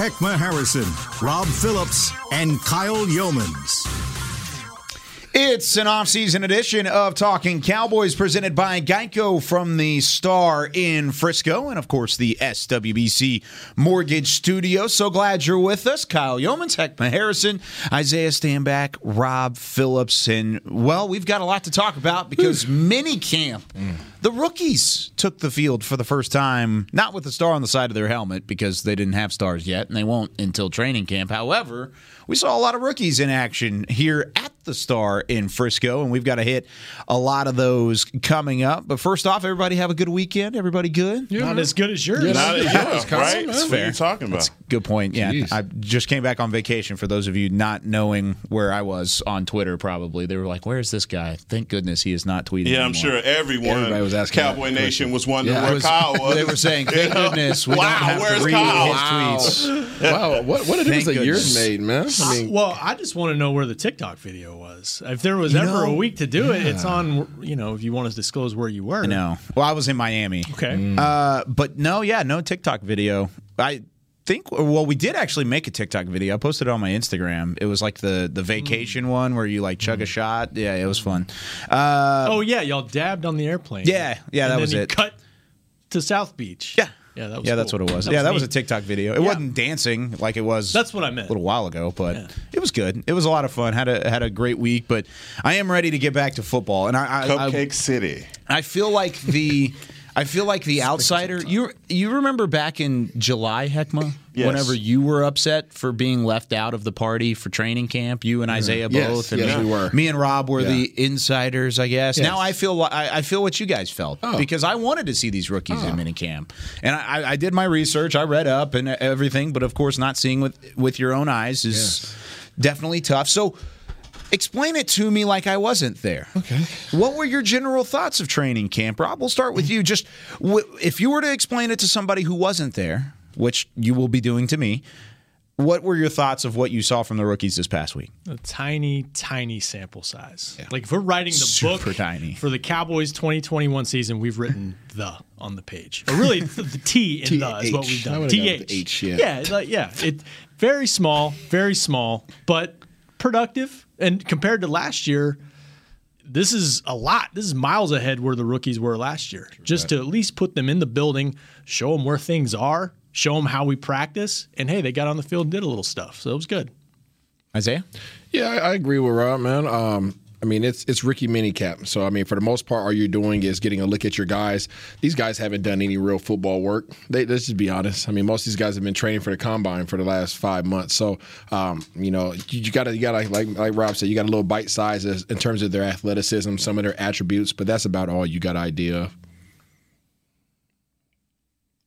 Heckma Harrison, Rob Phillips, and Kyle Youmans. It's an off-season edition of Talking Cowboys presented by Geico from the Star in Frisco and of course the SWBC Mortgage Studio. So glad you're with us. Kyle Youmans, Heckma Harrison, Isaiah Stanback, Rob Phillips, and well, we've got a lot to talk about because mini camp. The rookies took the field for the first time, not with the star on the side of their helmet because they didn't have stars yet, and they won't until training camp. However, we saw a lot of rookies in action here at the Star in Frisco, and we've got to hit a lot of those coming up. But first off, everybody have a good weekend. Everybody good? Not as good as yours. Not as Yeah, yours, right? That's What fair. are you talking about? That's a good point. Yeah, Jeez. I just came back on vacation. For those of you not knowing where I was on Twitter, probably they were like, "Where's this guy?" Thank goodness he is not tweeting. Yeah, I'm sure everyone, Everybody was asking Cowboy that Nation was wondering Yeah, where was- Kyle was. They were saying, "Thank You know? goodness we wow, don't have where's to read Kyle? his tweets." Wow, what, what a difference Thank a year's made, man. I mean, Well, I just want to know where the TikTok video was. If there was ever know, a week to do it, it's on. You know, if you want to disclose where you were. No. Well, I was in Miami. Okay. Uh, but no, yeah, no TikTok video. I think. Well, we did actually make a TikTok video. I posted it on my Instagram. It was like the the vacation one where you like chug a shot. Yeah, it was fun. Uh, oh yeah, y'all dabbed on the airplane. Yeah, yeah, And that then was it. Cut to South Beach. yeah. Yeah, that was yeah, that's what it was. That yeah, that was a. TikTok video. It Yeah. wasn't dancing like it was. That's what I meant. A little while ago, but Yeah. it was good. It was a lot of fun. had a had a great week, but I am ready to get back to football. And I, I, I Cupcake City. I feel like the I feel like the outsider. You you remember back in July, Heckma, Yes. whenever you were upset for being left out of the party for training camp, you and mm-hmm. Isaiah Yes, both, and yes, me, we were. me and Rob were Yeah. the insiders, I guess. Yes. Now I feel I, I feel what you guys felt Oh. because I wanted to see these rookies in oh. minicamp, and I, I did my research, I read up and everything, but of course, not seeing with with your own eyes is Yes. definitely tough. So. Explain it to me like I wasn't there. Okay. What were your general thoughts of training camp, Rob? We'll start with you. Just w- if you were to explain it to somebody who wasn't there, which you will be doing to me, what were your thoughts of what you saw from the rookies this past week? a tiny, tiny sample size. Like if we're writing the Super book tiny. for the Cowboys 2021 season, we've written the on the page. Or really, the, the T in the is what we've done. would've TH. the H, yeah. yeah, like, yeah. It very small, very small, but productive. And compared to last year, this is a lot. This is miles ahead where the rookies were last year. Just to at least put them in the building, show them where things are, show them how we practice, and hey, they got on the field and did a little stuff. So it was good. Isaiah? yeah, I, I agree with Rob, man. Um, I mean, it's it's rookie minicamp. So, I mean, for the most part, all you're doing is getting a look at your guys. These guys haven't done any real football work. They, let's just be honest. I mean, most of these guys have been training for the combine for the last five months. So, um, you know, you, you gotta, you gotta, like like Rob said, you got a little bite size in terms of their athleticism, some of their attributes, but that's about all you got idea of.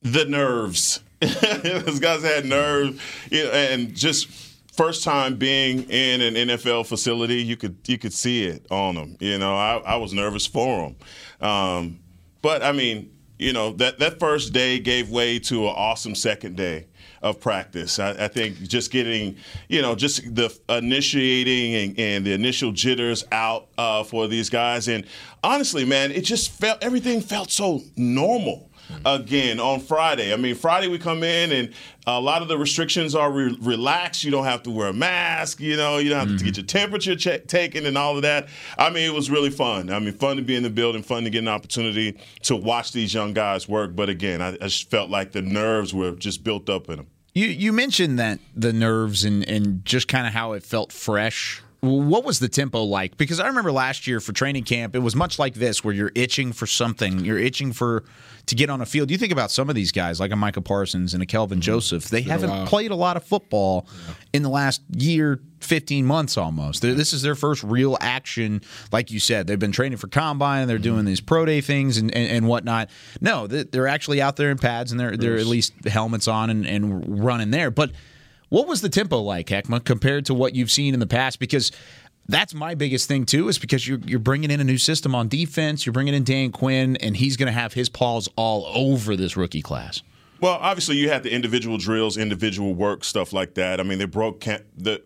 the nerves. Those guys had nerve, you know, and just first time being in an NFL facility, you could you could see it on them. You know, I, I was nervous for them, um, but I mean, you know, that that first day gave way to an awesome second day of practice. I, I think just getting, you know, just the initiating and, and the initial jitters out uh, for these guys, and honestly, man, it just felt everything felt so normal Mm. again on Friday. I mean, Friday we come in and a lot of the restrictions are re- relaxed. You don't have to wear a mask. You know, you don't have to mm-hmm. get your temperature check- taken and all of that. I mean, it was really fun. I mean, fun to be in the building, fun to get an opportunity to watch these young guys work. But again, I, I just felt like the nerves were just built up in them. You you mentioned that the nerves and and just kind of how it felt fresh. What was the tempo like? Because I remember last year for training camp, it was much like this, where you're itching for something. You're itching for to get on a field. You think about some of these guys, like a Micah Parsons and a Kelvin mm-hmm. Joseph. They haven't played a lot of football in the last year, 15 months almost. They're- This is their first real action. Like you said, they've been training for combine and they're mm-hmm. doing these pro day things and, and, and whatnot. No, they- they're actually out there in pads and they're they're at least helmets on and, and running there. But What was the tempo like, Heckma, compared to what you've seen in the past? Because that's my biggest thing too, is because you're you're bringing in a new system on defense. You're bringing in Dan Quinn, and he's going to have his paws all over this rookie class. Well, obviously, you had the individual drills, individual work, stuff like that. I mean, they broke camp, the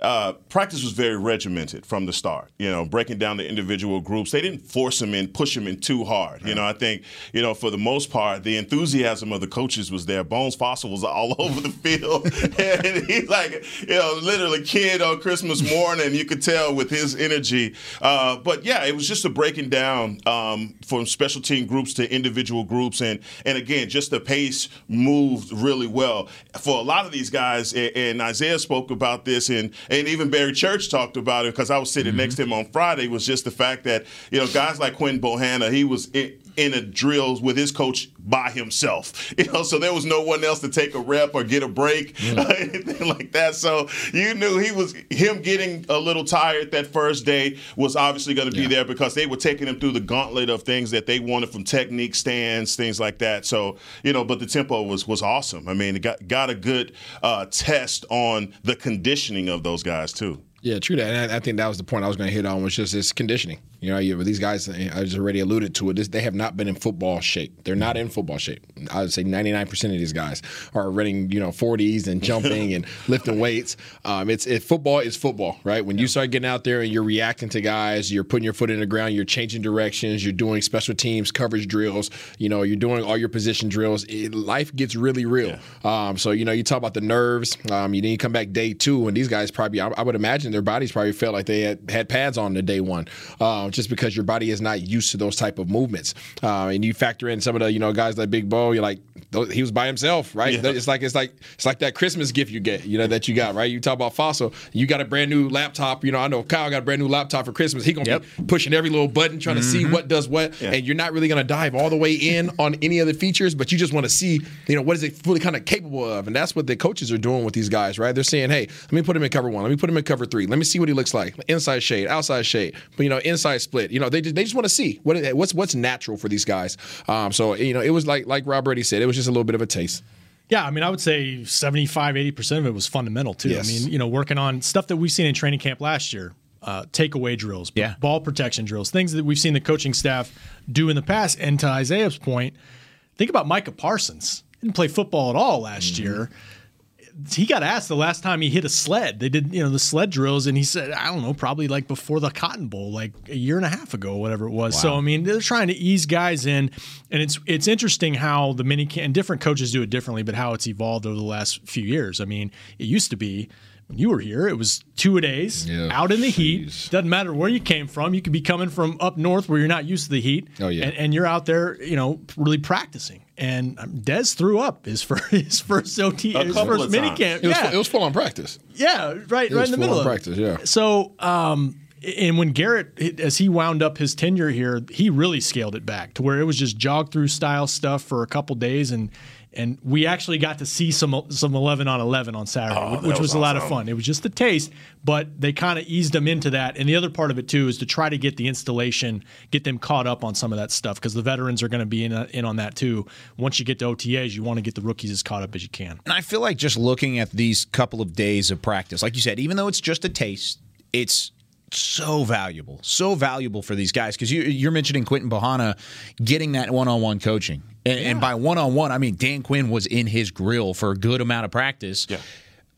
uh, practice was very regimented from the start. You know, breaking down the individual groups. They didn't force them in, push them in too hard. You know, I think you know for the most part, the enthusiasm of the coaches was there. Bones Fassel was all over the field, and he's like, you know, literally kid on Christmas morning. You could tell with his energy. Uh, but yeah, it was just a breaking down um, from special team groups to individual groups, and and again, just the pace moved really well for a lot of these guys. And, and Isaiah spoke about this in and even Barry Church talked about it because I was sitting mm-hmm. next to him on Friday. Was just the fact that you know guys like Quinn Bohanna, he was in, in a drills with his coach by himself. You know, so there was no one else to take a rep or get a break, mm. or anything like that. So you knew he was him getting a little tired that first day was obviously going to be yeah. there because they were taking him through the gauntlet of things that they wanted from technique, stands, things like that. So you know, but the tempo was was awesome. I mean, it got got a good uh, test on the conditioning of those guys too. Yeah, true that. And I, I think that was the point I was going to hit on was just this conditioning. You know, you, these guys, I just already alluded to it. This, they have not been in football shape. They're not in football shape. I would say 99% of these guys are running, you know, 40s and jumping and lifting weights. Um, it's it, football is football, right? When you start getting out there and you're reacting to guys, you're putting your foot in the ground, you're changing directions, you're doing special teams coverage drills, you know, you're doing all your position drills. It, life gets really real. Yeah. Um, so you know, you talk about the nerves. Um, you then you come back day two, and these guys probably, I, I, would imagine, their bodies probably felt like they had, had pads on the day one. Um, uh, just because your body is not used to those type of movements. Uh, and you factor in some of the you know guys like Big Bo, you're like he was by himself, right? Yeah. It's like it's like it's like that Christmas gift you get, you know, that you got, right? You talk about Fassel, you got a brand new laptop. You know, I know Kyle got a brand new laptop for Christmas. He gonna yep. be pushing every little button, trying to mm-hmm. see what does what, yeah. and you're not really gonna dive all the way in on any of the features, but you just want to see, you know, what is it fully kind of capable of, and that's what the coaches are doing with these guys, right? They're saying, hey, let me put him in cover one, let me put him in cover three, let me see what he looks like, inside shade, outside shade, but you know, inside split. You know, they just, they just want to see what what's what's natural for these guys. Um, so you know, it was like like Rob already said, it was just a little bit of a taste. Yeah, I mean, I would say 75, 80% of it was fundamental, too. Yes. I mean, you know, working on stuff that we've seen in training camp last year, uh, takeaway drills, yeah. ball protection drills, things that we've seen the coaching staff do in the past. And to Isaiah's point, think about Micah Parsons. Didn't play football at all last mm-hmm. year he got asked the last time he hit a sled. They did, you know, the sled drills, and he said, I don't know, probably like before the Cotton Bowl, like a year and a half ago, whatever it was. Wow. So I mean, they're trying to ease guys in, and it's it's interesting how the mini and different coaches do it differently, but how it's evolved over the last few years. I mean, it used to be when you were here, it was two a days yeah. out in the heat. Doesn't matter where you came from. You could be coming from up north where you're not used to the heat. Oh yeah, and, and you're out there, you know, really practicing. And um, Dez threw up his first his first OT his first mini camp. It was, yeah. it was full on practice. Yeah, right, it right in the middle of practice. Yeah. So. Um, and when Garrett, as he wound up his tenure here, he really scaled it back to where it was just jog through style stuff for a couple days, and and we actually got to see some some 11 on 11 on Saturday, oh, which was, was awesome. a lot of fun. It was just the taste, but they kind of eased them into that. And the other part of it too is to try to get the installation, get them caught up on some of that stuff because the veterans are going to be in, in on that too. Once you get to OTAs, you want to get the rookies as caught up as you can. And I feel like just looking at these couple of days of practice, like you said, even though it's just a taste, it's so valuable, so valuable for these guys because you, are mentioning Quinton Bohanna getting that one-on-one coaching, and, yeah. and by one-on-one, I mean Dan Quinn was in his grill for a good amount of practice. Yeah.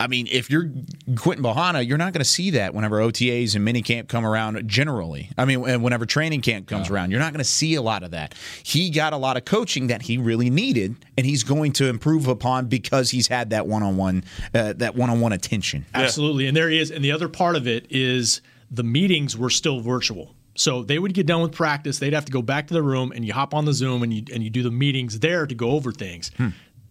I mean, if you're Quinton Bohanna, you're not going to see that whenever OTAs and minicamp come around generally. I mean, whenever training camp comes yeah. around, you're not going to see a lot of that. He got a lot of coaching that he really needed, and he's going to improve upon because he's had that one-on-one, uh, that one-on-one attention. Absolutely, and there he is. And the other part of it is – the meetings were still virtual. So they would get done with practice, they'd have to go back to the room and you hop on the Zoom and you and you do the meetings there to go over things. Hmm.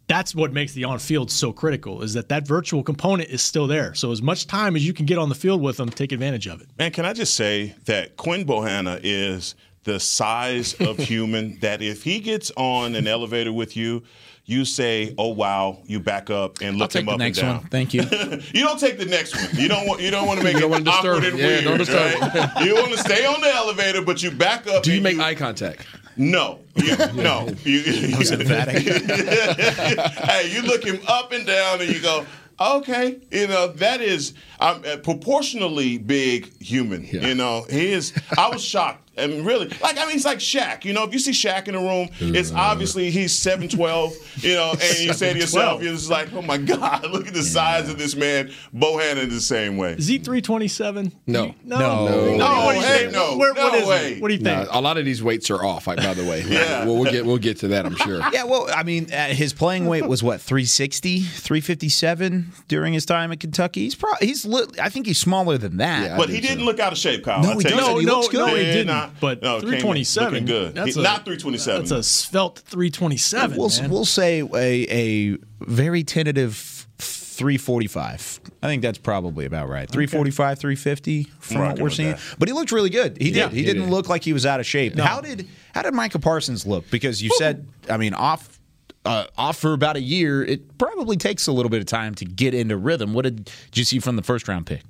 That's what makes the on field so critical is that that virtual component is still there. So as much time as you can get on the field with them, take advantage of it. Man, can I just say that Quinn Bohanna is the size of human that if he gets on an elevator with you, you say, "Oh wow," you back up and look him up and down. One. Thank you. you don't take the next one. You don't want. You don't want to make it awkward disturb. and yeah, weird. Don't disturb. Right? you want to stay on the elevator, but you back up. Do you make you, eye contact? No, you, no. You, was emphatic. hey, you look him up and down, and you go. Okay, you know that is um, a proportionally big human. You know, he is. I was shocked. And really, like I mean, it's like Shaq. You know, if you see Shaq in the room, it's obviously he's seven twelve. You know, and you say to yourself, you're just like, oh my god, look at the size of this man. Bohanna in the same way. Z three twenty seven. No. No. No. No, What do you heck think? no. Where- what No is way. it? What do you Nah, think? a lot of these weights are off. By the way, Yeah. we'll, we'll get we'll get to that. I'm sure. Yeah, well, I mean, uh, his playing weight was what 360, 357 during his time at Kentucky. He's probably he's li- I think he's smaller than that. Yeah. But he didn't look out of shape, Kyle. No, I'll he tell doesn't. that. He no, looks no, good. he Yeah, didn't. Nah. but No, 327. looking good. That's He- a, not 327. That's a svelte 327. We'll man. we'll say a a very tentative 345. I think that's probably about right. 345, 350 from what we're seeing. that. But he looked really good. He did. He, he didn't did. look like he was out of shape. How did how did Micah Parsons look? Because you said, I mean, off uh, off for about a year. It probably takes a little bit of time to get into rhythm. What did, did you see from the first round pick?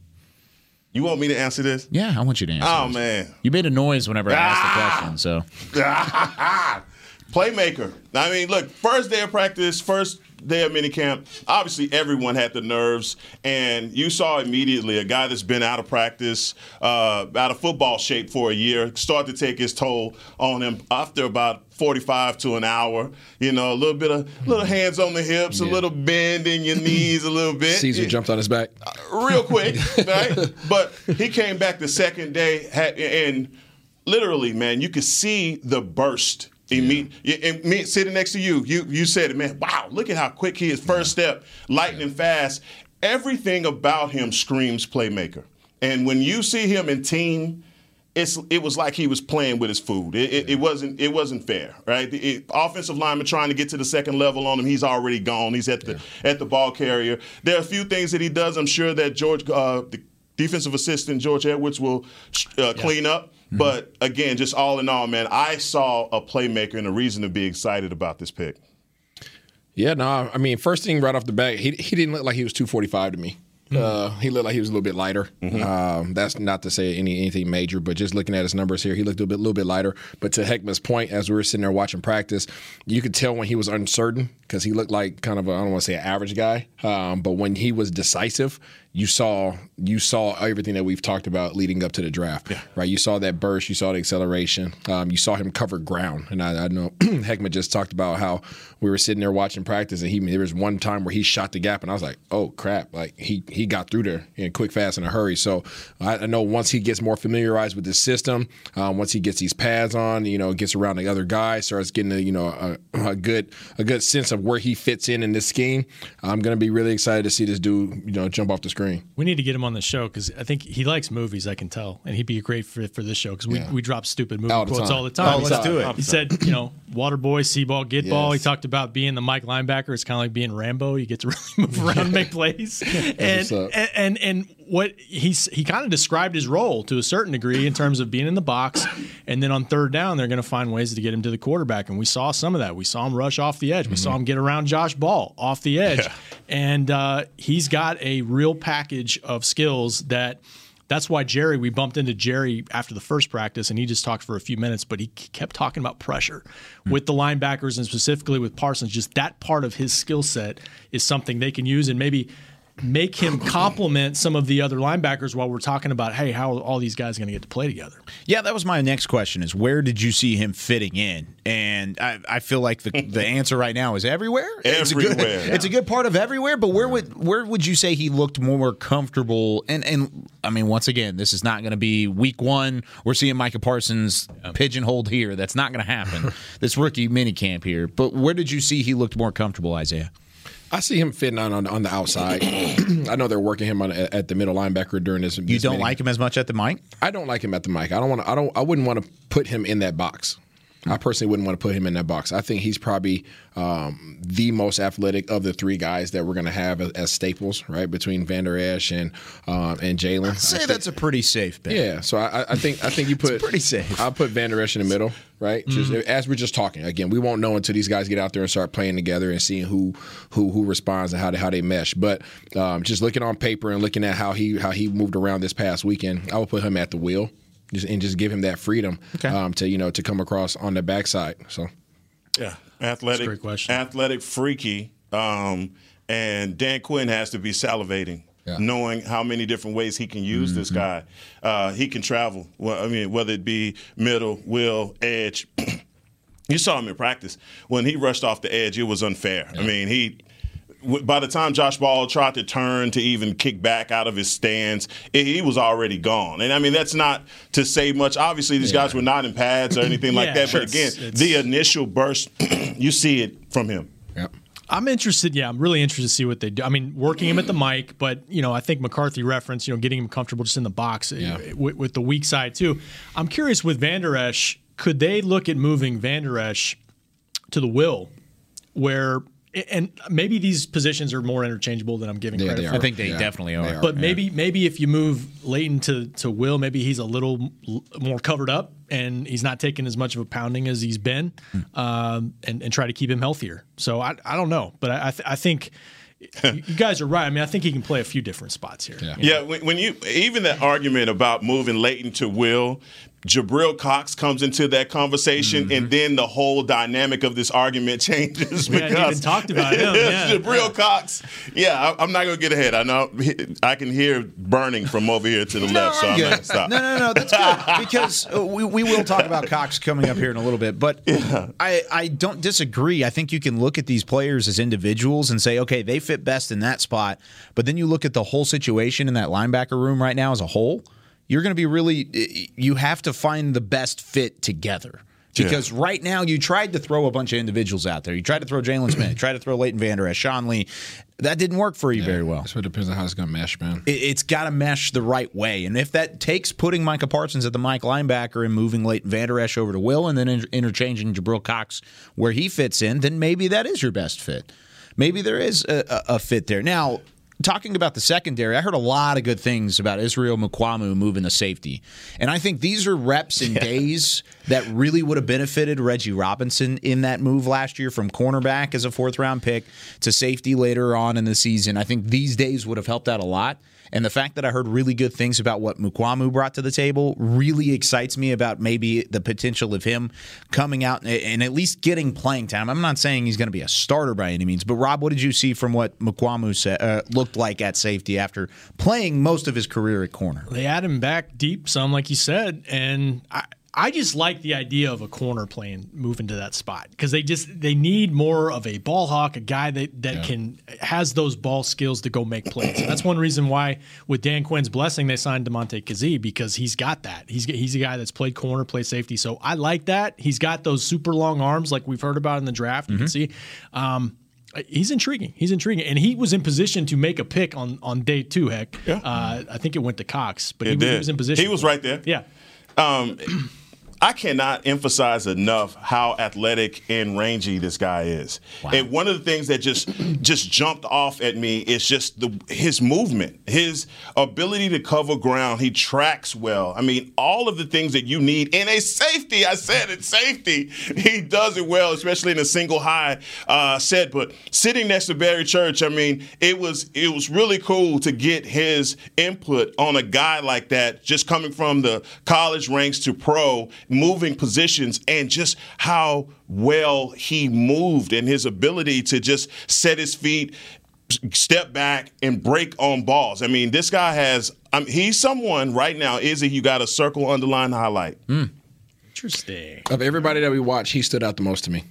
You want me to answer this? Yeah, I want you to answer. Oh this. man, You made a noise whenever I asked the Ah! question, so playmaker. I mean, look, first day of practice, first day of minicamp. Obviously, everyone had the nerves, and you saw immediately a guy that's been out of practice, uh, out of football shape for a year, start to take his toll on him after about 45 to an hour. You know, a little bit of little hands on the hips, a little bend in your knees, a little bit. Caesar Yeah jumped on his back. real quick, right? But he came back the second day, had, and literally, man, you could see the burst. Imme- yeah, and me sitting next to you, you you said it, man. Wow, look at how quick he is. First step, lightning fast. Everything about him screams playmaker. And when you see him in team, it's it was like he was playing with his food. It, it, it wasn't it wasn't fair, right? The it- offensive lineman trying to get to the second level on him, he's already gone. He's at the at the ball carrier. There are a few things that he does. I'm sure that George, uh, the defensive assistant George Edwards, will uh, clean up. But again, just all in all, man, I saw a playmaker and a reason to be excited about this pick. Yeah, no, I mean, first thing right off the bat, he he didn't look like he was 245 to me. Uh, he looked like he was a little bit lighter. Um, that's not to say any anything major, but just looking at his numbers here, he looked a bit, little bit lighter. But to Heckman's point, as we were sitting there watching practice, you could tell when he was uncertain because he looked like kind of a, I don't want to say an average guy, um, but when he was decisive, you saw you saw everything that we've talked about leading up to the draft. Right, you saw that burst, you saw the acceleration, um, you saw him cover ground, and I, I know Heckman just talked about how we were sitting there watching practice, and he there was one time where he shot the gap, and I was like, oh crap, like he he got through there in quick, fast, in a hurry. So I, I know once he gets more familiarized with the system, um, once he gets these pads on, you know, gets around the other guys, starts getting a, you know a, a good a good sense of where he fits in in this scheme. I'm gonna be really excited to see this dude, you know, jump off the screen. We need to get him on the show because I think he likes movies. I can tell, and he'd be a great fit for this show because we, Yeah. we drop stupid movie All the quotes time. all the time. Oh, let's do it. He said, you know, water boy, see ball, get ball. He talked about being the Mike linebacker. It's kind of like being Rambo. You get to really move around, and make plays, and, and and and what he's he kind of described his role to a certain degree in terms of being in the box, and then on third down they're going to find ways to get him to the quarterback, and we saw some of that. We saw him rush off the edge. We saw him get around Josh Ball off the edge, and uh, he's got a real package of skills that. That's why Jerry, we bumped into Jerry after the first practice, and he just talked for a few minutes, but he kept talking about pressure hmm. with the linebackers and specifically with Parsons. Just that part of his skill set is something they can use and maybe make him complement some of the other linebackers while we're talking about, hey, how are all these guys going to get to play together? Yeah, that was my next question: is where did you see him fitting in? And I, I feel like the the answer right now is everywhere. It's a good, Everywhere. it's a good part of everywhere. But where would where would you say he looked more comfortable? And and I mean, once again, this is not going to be week one. We're seeing Micah Parsons pigeonholed here. That's not going to happen. this rookie minicamp here. But where did you see he looked more comfortable, Isaiah? I see him fitting on on, on the outside. I know they're working him on at the middle linebacker during this. You don't like him as much at the mic? I don't like him at the mic. I don't want to. I don't. I wouldn't want to put him in that box. I personally wouldn't want to put him in that box. I think he's probably um, the most athletic of the three guys that we're going to have as, as staples, right? Between Vander Esch and um, and Jaylon. I Say think- that's a pretty safe bet. yeah, so I, I think I think you put pretty safe. I'll put Van Der Esch in the middle, right? Just as we're just talking. Again, we won't know until these guys get out there and start playing together and seeing who who who responds and how they how they mesh. But um, just looking on paper and looking at how he how he moved around this past weekend, I would put him at the wheel. Just, and just give him that freedom um, to you know to come across on the backside. So Yeah, athletic, great question. athletic, freaky, um, and Dan Quinn has to be salivating. Yeah. Knowing how many different ways he can use this guy, uh, he can travel. Well, I mean, whether it be middle, will, edge. you saw him in practice when he rushed off the edge. It was unfair. I mean, he w- by the time Josh Ball tried to turn to even kick back out of his stance, it, he was already gone. And I mean, that's not to say much. Obviously, these guys were not in pads or anything like Yeah, that. sure. But again, It's- it's- the initial burst, you see it from him. Yep. I'm interested. Yeah, I'm really interested to see what they do. I mean, working him at the mic, but you know, I think McCarthy referenced, you know, getting him comfortable just in the box Yeah. uh, with, with the weak side too. I'm curious with Van Der Esch, could they look at moving Van Der Esch to the will, where and maybe these positions are more interchangeable than I'm giving Yeah, credit they for. are. I think they Yeah, definitely they are. are. But Yeah. maybe maybe if you move Leighton to, to Will, maybe he's a little more covered up and he's not taking as much of a pounding as he's been, um, and, and try to keep him healthier. So I, I don't know, but I I, th- I think you you guys are right. I mean, I think he can play a few different spots here. Yeah. Yeah, when, when you even that argument about moving Leighton to Will, Jabril Cox comes into that conversation, and then the whole dynamic of this argument changes. We hadn't because even talked about him, yeah. Jabril Cox. Yeah, I, I'm not gonna get ahead. I know I can hear burning from over here to the left, so I'm gonna stop. No, no, no, that's good because uh, we, we will talk about Cox coming up here in a little bit. But I, I don't disagree. I think you can look at these players as individuals and say, okay, they fit best in that spot. But then you look at the whole situation in that linebacker room right now as a whole. You're going to be really. You have to find the best fit together. Because right now you tried to throw a bunch of individuals out there. You tried to throw Jaylon Smith, you tried to throw Leighton Vander Esch, Sean Lee. That didn't work for you very well So it depends on how it's going to mesh, man. it- it's got to mesh the right way. And if that takes putting Micah Parsons at the Mike linebacker and moving Leighton Vander Esch over to Will and then inter- interchanging Jabril Cox where he fits in, then maybe that is your best fit. Maybe there is a, a, a fit there. Now, talking about the secondary, I heard a lot of good things about Israel Mukuamu moving to safety. And I think these are reps and days that really would have benefited Reggie Robinson in that move last year from cornerback as a fourth round pick to safety later on in the season. I think these days would have helped out a lot. And the fact that I heard really good things about what Mukuamu brought to the table really excites me about maybe the potential of him coming out and, at least getting playing time. I'm not saying he's going to be a starter by any means, but Rob, what did you see from what Mukuamu said, uh, looked like at safety after playing most of his career at corner? They add him back deep some, like you said, and I, I just like the idea of a corner playing moving to that spot because they just they need more of a ball hawk, a guy that that can has those ball skills to go make plays. And that's one reason why with Dan Quinn's blessing they signed Damontae Kazee because he's got that. He's he's a guy that's played corner, played safety. So I like that. He's got those super long arms like we've heard about in the draft. You can see. Um, He's intriguing. He's intriguing, and he was in position to make a pick on on day two. Heck, Yeah. uh, I think it went to Cox, but he, was- he was in position. He was right there. Yeah, Um, I cannot emphasize enough how athletic and rangy this guy is. And one of the things that just just jumped off at me is just the his movement, his ability to cover ground. He tracks well. I mean, all of the things that you need in a safety. I said it, safety. He does it well, especially in a single high uh, set. But sitting next to Barry Church, I mean, it was it was really cool to get his input on a guy like that, just coming from the college ranks to pro, moving positions, and just how well he moved and his ability to just set his feet, step back, and break on balls. I mean, this guy has. I mean, he's someone right now. Is Izzy, you got a circle, underline, highlight. Hmm. interesting. Of everybody that we watch, he stood out the most to me.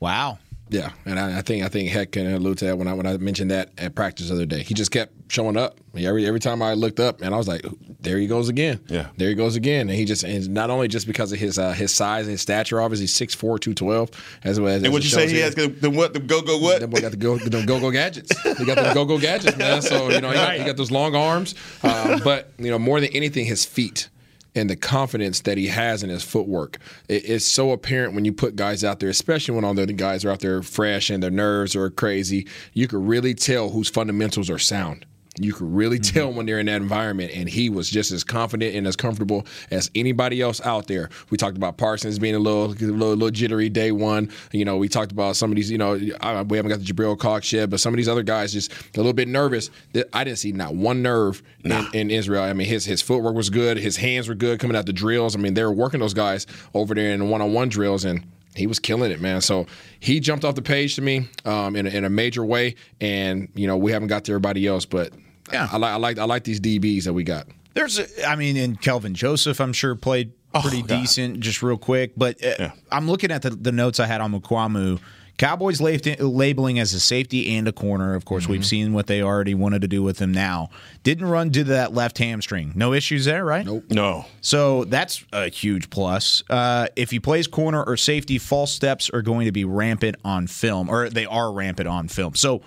Wow. Yeah, and I, I think I think Heck can allude to that when I when I mentioned that at practice the other day. He just kept showing up. Every every time I looked up, and I was like, "There he goes again." Yeah. there he goes again. And he just and not only just because of his uh, his size and his stature, obviously 6'4", 212, as well as And what you say he here. has the, the what the go go what? That boy got the go the go go gadgets. He got the go go gadgets, man. So you know he got, he got those long arms, um, but you know more than anything, his feet and the confidence that he has in his footwork. It, it's so apparent when you put guys out there, especially when all the guys are out there fresh and their nerves are crazy. You can really tell whose fundamentals are sound. You could really Mm-hmm. tell when they're in that environment, and he was just as confident and as comfortable as anybody else out there. We talked about Parsons being a little, little, little jittery day one. You know, we talked about some of these. You know, I, we haven't got the Jabril Cox yet, but some of these other guys just a little bit nervous. I didn't see not one nerve in, in Israel. I mean, his his footwork was good, his hands were good coming out the drills. I mean, they were working those guys over there in one on one drills, and he was killing it, man. So he jumped off the page to me um, in, a, in a major way, and you know we haven't got to everybody else, but Yeah. I, like I like I like these DBs that we got. There's, a, I mean, and Kelvin Joseph, I'm sure played pretty decent, just real quick. But uh, Yeah. I'm looking at the, the notes I had on Mukuamu. Cowboys labeling as a safety and a corner. Of course, we've seen what they already wanted to do with him now. Didn't run due to that left hamstring. No issues there, right? Nope. No. So that's a huge plus. Uh, if he plays corner or safety, false steps are going to be rampant on film, or they are rampant on film. So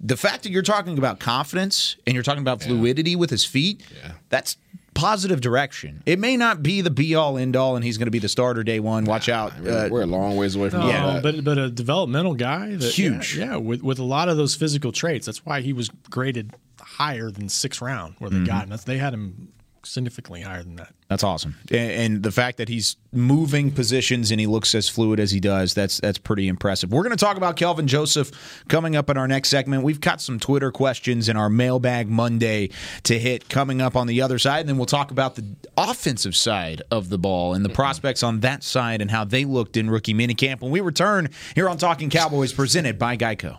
the fact that you're talking about confidence and you're talking about fluidity with his feet, that's positive direction. It may not be the be all end all, and he's going to be the starter day one. Watch out. Uh, We're a long ways away from No, all Yeah. that. but but a developmental guy, that, Huge. Yeah, yeah, with with a lot of those physical traits. That's why he was graded higher than sixth round, where they got him. That's, they had him significantly higher than that. That's awesome, and, and the fact that he's moving positions and he looks as fluid as he does, that's that's pretty impressive. We're going to talk about Kelvin Joseph coming up in our next segment. We've got some Twitter questions in our mailbag Monday to hit coming up on the other side, and then we'll talk about the offensive side of the ball and the mm-hmm. prospects on that side and how they looked in rookie minicamp. When we return here on Talking Cowboys, presented by Geico.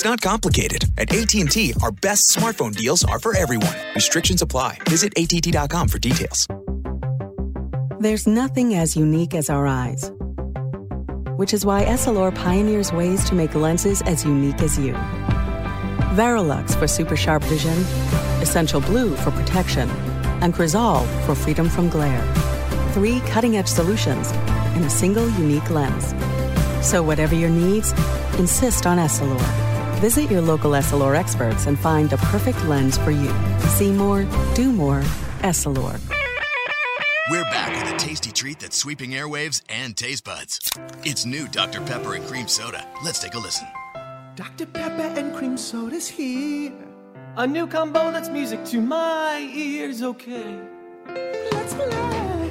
It's not complicated. At AT&T, our best smartphone deals are for everyone. Restrictions apply. Visit att.com for details. There's nothing as unique as our eyes, which is why Essilor pioneers ways to make lenses as unique as you. Varilux for super sharp vision, Essential Blue for protection, and Crizal for freedom from glare. Three cutting edge solutions in a single unique lens. So, whatever your needs, insist on Essilor. Visit your local Essilor experts and find the perfect lens for you. See more, do more, Essilor. We're back with a tasty treat that's sweeping airwaves and taste buds. It's new Dr. Pepper and Cream Soda. Let's take a listen. Dr. Pepper and cream soda's here. A new combo that's music to my ears, okay? Let's play.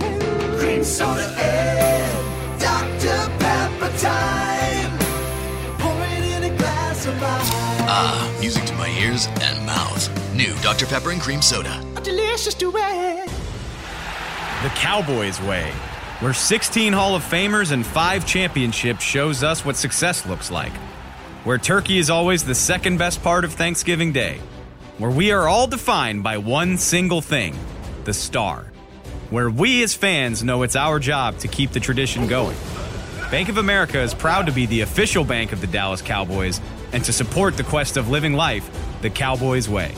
Cream soda and Dr. Pepper time. Ah, music to my ears and mouth. New Dr. Pepper and Cream Soda. A delicious duet. The Cowboys way, where 16 Hall of Famers and 5 championships shows us what success looks like. Where turkey is always the second best part of Thanksgiving Day. Where we are all defined by one single thing the star. Where we as fans know it's our job to keep the tradition going. Bank of America is proud to be the official bank of the Dallas Cowboys and to support the quest of living life the Cowboys way.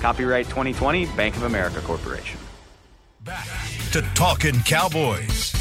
Copyright 2020 Bank of America Corporation. Back to Talking Cowboys.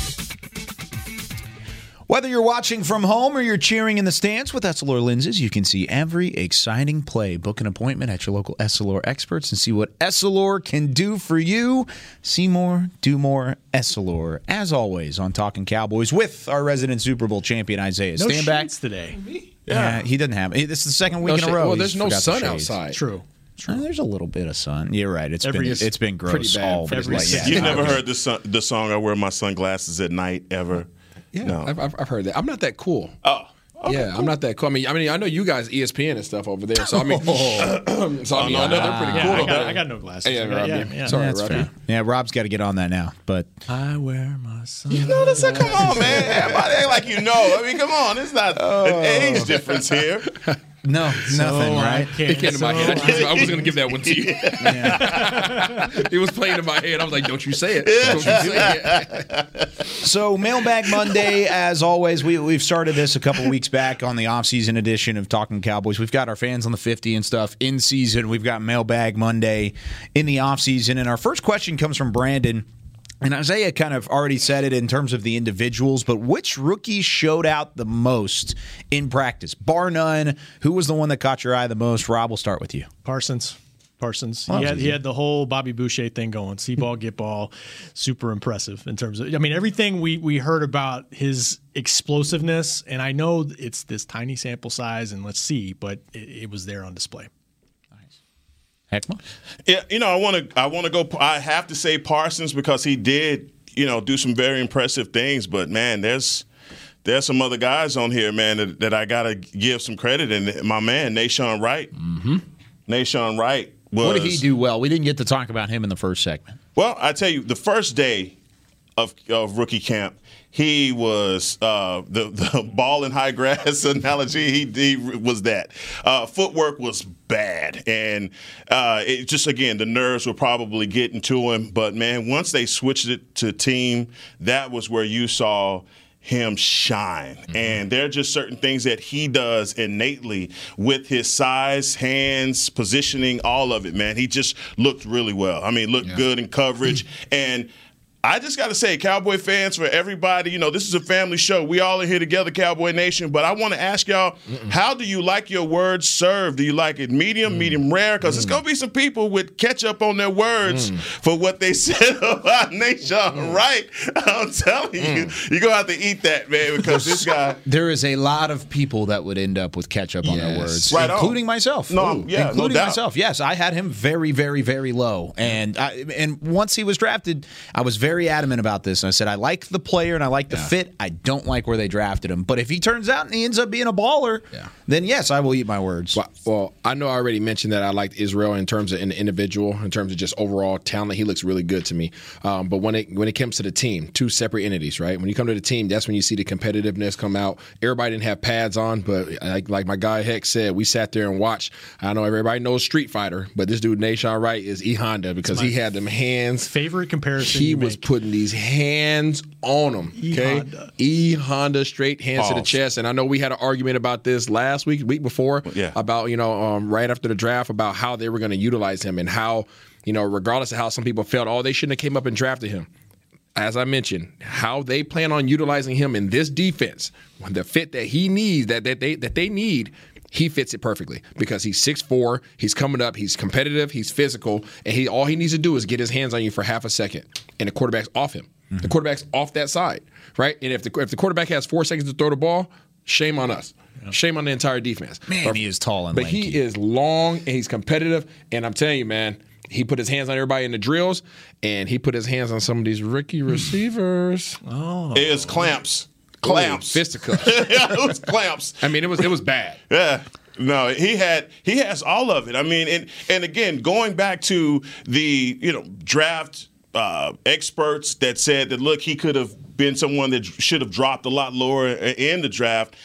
Whether you're watching from home or you're cheering in the stands with Essilor lenses, you can see every exciting play. Book an appointment at your local Essilor experts and see what Essilor can do for you. See more, do more, Essilor. As always, on Talking Cowboys with our resident Super Bowl champion Isaiah. No Stanback. shades today. Yeah, he doesn't have. This is the second week No in a row. well, there's no forgot the sun outside. True. Uh, there's a little bit of sun. You're right. It's Every- been it's been gross pretty bad all every like, season. You yeah. never heard the song, the song "I Wear My Sunglasses at Night" ever? Yeah, No. I've, I've, I've heard that. I'm not that cool. Oh. Oh. yeah, I'm not that cool. I mean, I mean, I know you guys ESPN and stuff over there. So I mean, oh. so I mean, I know they're pretty Yeah, cool. I got. I got no glasses. Yeah, Yeah, Robbie. yeah, yeah. Sorry, That's Robbie. fair. Yeah, Rob's got to get on that now. But I wear my sunglasses. You know, that's like, come on, man. Everybody act like you know. I mean, come on. It's not oh. an age difference here. no, nothing, I right? can't- It came to my head. I, just- I- I was going to give that one to you. it was playing in my head. I was like, "Don't you say it? Don't you say it?" So, Mailbag Monday, as always, we, we've started this a couple weeks back on the offseason edition of Talking Cowboys. We've got our fans on the 50 and stuff in season. We've got Mailbag Monday in the offseason. And our first question comes from Brandon. And Isaiah kind of already said it in terms of the individuals, but which rookie showed out the most in practice? Bar none. Who was the one that caught your eye the most? Rob, we'll start with you. Parsons. Parsons. He had he had the whole Bobby Boucher thing going. See ball, get ball. Super impressive in terms of I mean everything we we heard about his explosiveness and I know it's this tiny sample size and let's see, but it, it was there on display. Heckma? Yeah, you know, I want to. I want to go. I have to say Parsons because he did, you know, do some very impressive things. But man, there's there's some other guys on here, man, that, that I gotta give some credit. And my man, Nahshon Wright. Mm-hmm. Nahshon Wright was. What did he do well? We didn't get to talk about him in the first segment. Well, I tell you, the first day of, of rookie camp, he was uh, the the ball in high grass analogy. He, he was that. Uh, footwork was bad, and uh, it just again the nerves were probably getting to him. But man, once they switched it to team, that was where you saw him shine. Mm-hmm. And there are just certain things that he does innately with his size, hands, positioning, all of it, man. He just looked really well. I mean, looked yeah. good in coverage. and I just got to say, Cowboy fans, for everybody, you know, this is a family show. We all are here together, Cowboy Nation. But I want to ask y'all, Mm-mm. how do you like your words served? Do you like it medium, mm. medium rare? Because mm. there's going to be some people with ketchup on their words mm. for what they said about Nahshon mm. Wright. I'm telling you, mm. you're going to have to eat that, man, because this guy. There is a lot of people that would end up with ketchup yes. on their words, right including on. myself. No, Ooh, yeah, including no myself. Yes, I had him very, very, very low. And, I, and once he was drafted, I was very adamant about this. And I said, I like the player and I like the yeah. fit. I don't like where they drafted him. But if he turns out and he ends up being a baller, yeah. then yes, I will eat my words. Well, well, I know I already mentioned that I liked Israel in terms of an individual, in terms of just overall talent. He looks really good to me. Um, but when it when it comes to the team, two separate entities, right? When you come to the team, that's when you see the competitiveness come out. Everybody didn't have pads on, but like, like my guy Heck said, we sat there and watched. I know everybody knows Street Fighter, but this dude Nahshon Wright is E Honda because he had them hands. Favorite comparison. He was make. Putting these hands on him. Okay, E Honda straight hands Balls. to the chest. And I know we had an argument about this last week, week before, yeah. about you know um, right after the draft about how they were going to utilize him and how you know regardless of how some people felt, oh they shouldn't have came up and drafted him as I mentioned, how they plan on utilizing him in this defense, the fit that he needs, that, that they that they need, he fits it perfectly because he's 6'4, he's coming up, he's competitive, he's physical, and he all he needs to do is get his hands on you for half a second, and the quarterback's off him. Mm-hmm. The quarterback's off that side, right? And if the if the quarterback has four seconds to throw the ball, shame on us. Shame on the entire defense. Man, but, he is tall and but lanky. he is long and he's competitive. And I'm telling you, man, he put his hands on everybody in the drills, and he put his hands on some of these rookie receivers. oh, it is clamps, clamps, fisticuffs. yeah, it was clamps. I mean, it was it was bad. Yeah. No, he had he has all of it. I mean, and and again, going back to the you know draft uh, experts that said that look, he could have been someone that should have dropped a lot lower in the draft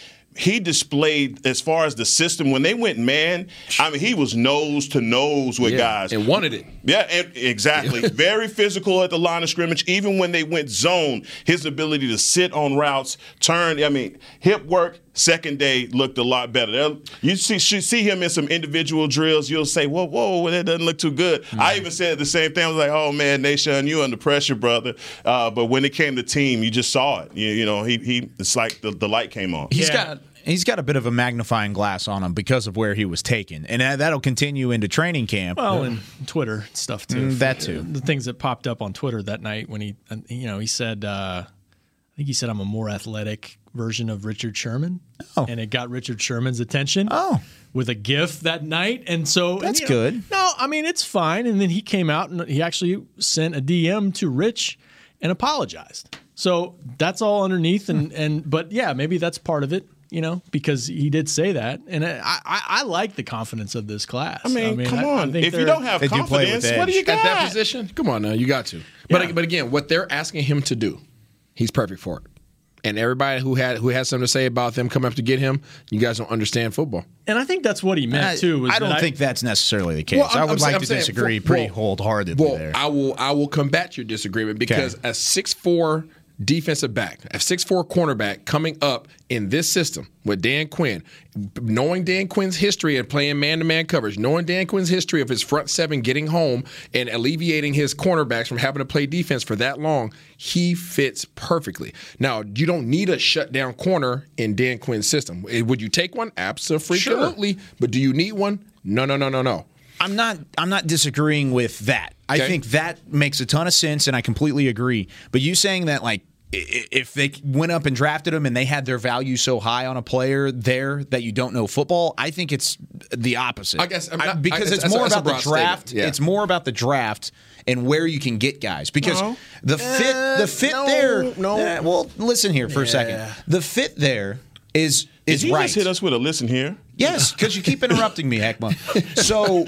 he displayed as far as the system when they went man. I mean, he was nose to nose with yeah, guys and wanted it. Yeah, and exactly. Very physical at the line of scrimmage. Even when they went zone, his ability to sit on routes, turn. I mean, hip work. Second day looked a lot better. You see, see him in some individual drills. You'll say, "Whoa, whoa, that doesn't look too good." Mm-hmm. I even said the same thing. I was like, "Oh man, Nahshon, you under pressure, brother." Uh, but when it came to team, you just saw it. You, you know, he he. It's like the, the light came on. He's yeah. got he's got a bit of a magnifying glass on him because of where he was taken, and that'll continue into training camp. Well, and Twitter stuff too. Mm, that too. The things that popped up on Twitter that night when he, you know, he said, uh, I think he said, "I'm a more athletic version of Richard Sherman," oh. and it got Richard Sherman's attention. Oh. With a gift that night, and so that's and, good. Know, no, I mean it's fine. And then he came out and he actually sent a DM to Rich and apologized. So that's all underneath, and and but yeah, maybe that's part of it you know, because he did say that, and I, I, I like the confidence of this class. I mean, I mean come I, on, I if you don't have confidence, do what do you got at that position? Come on now, you got to. But yeah. but again, what they're asking him to do, he's perfect for it. And everybody who had who has something to say about them coming up to get him, you guys don't understand football. And I think that's what he meant too. I don't think that's necessarily the case. Well, I would I'm like saying, to disagree for, pretty well, wholeheartedly well, there. I will I will combat your disagreement because okay. a six four defensive back, a six-four cornerback coming up in this system with Dan Quinn, knowing Dan Quinn's history of playing man-to-man coverage, knowing Dan Quinn's history of his front seven getting home and alleviating his cornerbacks from having to play defense for that long, he fits perfectly. Now, you don't need a shutdown corner in Dan Quinn's system. Eh, would you take one? Absolutely. Sure. But do you need one? No, no, no, no, no. I'm not I'm not disagreeing with that. Okay. I think that makes a ton of sense and I completely agree. But you saying that like if they went up and drafted him and they had their value so high on a player there that you don't know football, I think it's the opposite. I guess, I mean, I- I- because it's- it's, more about the that's a broad draft. yeah. It's more about the draft and where you can get guys because No. the fit the fit no, there. no. Eh, well, listen here for a second. The fit there is is Did you right. just hit us with a listen here? Yes, because you keep interrupting me, Heckma. So,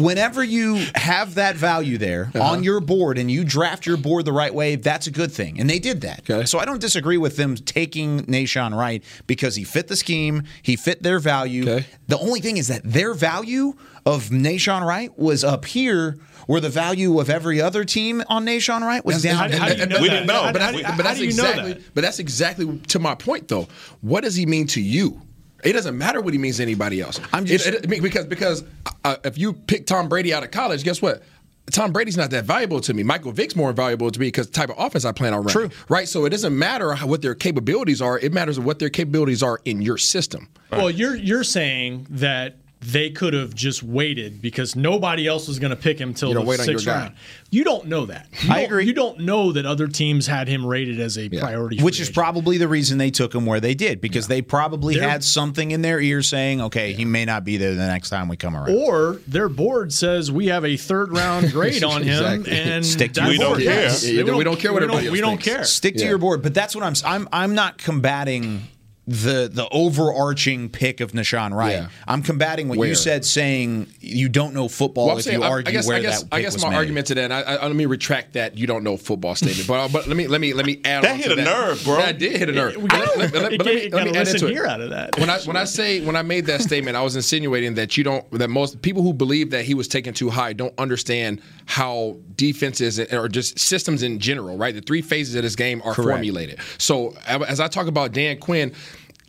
whenever you have that value there Uh-huh. on your board and you draft your board the right way, that's a good thing. And they did that. So, I don't disagree with them taking Nahshon Wright because he fit the scheme, he fit their value. The only thing is that their value of Nahshon Wright was up here. Where the value of every other team on Nahshon Wright was down. We didn't know. But, How- how- but that's do you know exactly. that? But that's exactly to my point, though. What does he mean to you? It doesn't matter what he means to anybody else. I'm just because because uh, if you pick Tom Brady out of college, guess what? Tom Brady's not that valuable to me. Michael Vick's more valuable to me because the type of offense I plan on running. True. Right. So it doesn't matter how, what their capabilities are. It matters what their capabilities are in your system. Well, you're you're saying that they could have just waited because nobody else was going to pick him till the don't wait sixth guy. round. You don't know that. You I don't- agree. You don't know that other teams had him rated as a priority. Which is probably the reason they took him where they did because they probably They're- had something in their ear saying, "Okay, he may not be there the next time we come around." Or their board says we have a third round grade on him, and Stick to that's your board. it. Yes. Yeah, we don't care what we don't, everybody we else don't care. Stick to your board. But that's what I'm. I'm. I'm not combating the the overarching pick of Nahshon Wright. Yeah. I'm combating what Where? you said, saying you don't know football Well, if saying- you argue I guess, where I guess, that I guess my made. argument to that. I, I, let me retract that. You don't know football statement, but uh, but let me let me let me add. That hit a nerve, bro. That did hit a nerve. Got- Let- let- let- but let me- let me add into it. out of that. When I when I say when I made that statement, I was insinuating that you don't that most people who believe that he was taken too high don't understand how defenses or just systems in general, right? The three phases of this game are Correct. formulated. So as I talk about Dan Quinn.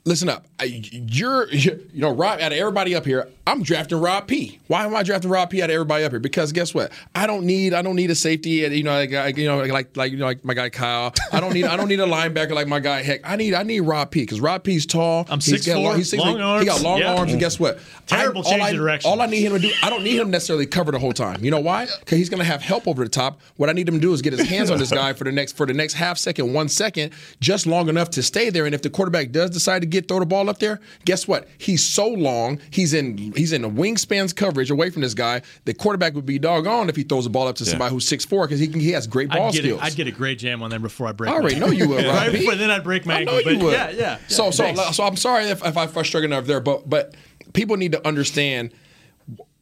Listen up. I- You're, you know, Rob, out of everybody up here, I'm drafting Rob P. Why am I drafting Rob P out of everybody up here? Because guess what? I don't need, I don't need a safety, uh, you know, like, uh, like, you know, like, like, you know, like my guy Kyle. I don't need, I don't need a linebacker like my guy Heck. I need, I need Rob P. Because Rob P's tall. I'm He's got 6'4", long- he's 6'4", long He got long Yeah. arms, and guess what? Terrible I, all change I, of direction. All I need him to do, I don't need him necessarily cover the whole time. You know why? Because he's going to have help over the top. What I need him to do is get his hands on this guy for the next for the next half second, one second, just long enough to stay there. And if the quarterback does decide to get throw the ball up there, guess what? He's so long. He's in he's in a wingspans coverage away from this guy. The quarterback would be doggone if he throws the ball up to somebody who's six four because he can he has great ball I'd get, skills. a, I'd get a great jam on there before I break. I already know you would, right before then I'd break my I ankle. but would. Yeah, yeah. So, yeah, so, thanks. so I'm sorry if, if I frustrated enough there, but but people need to understand.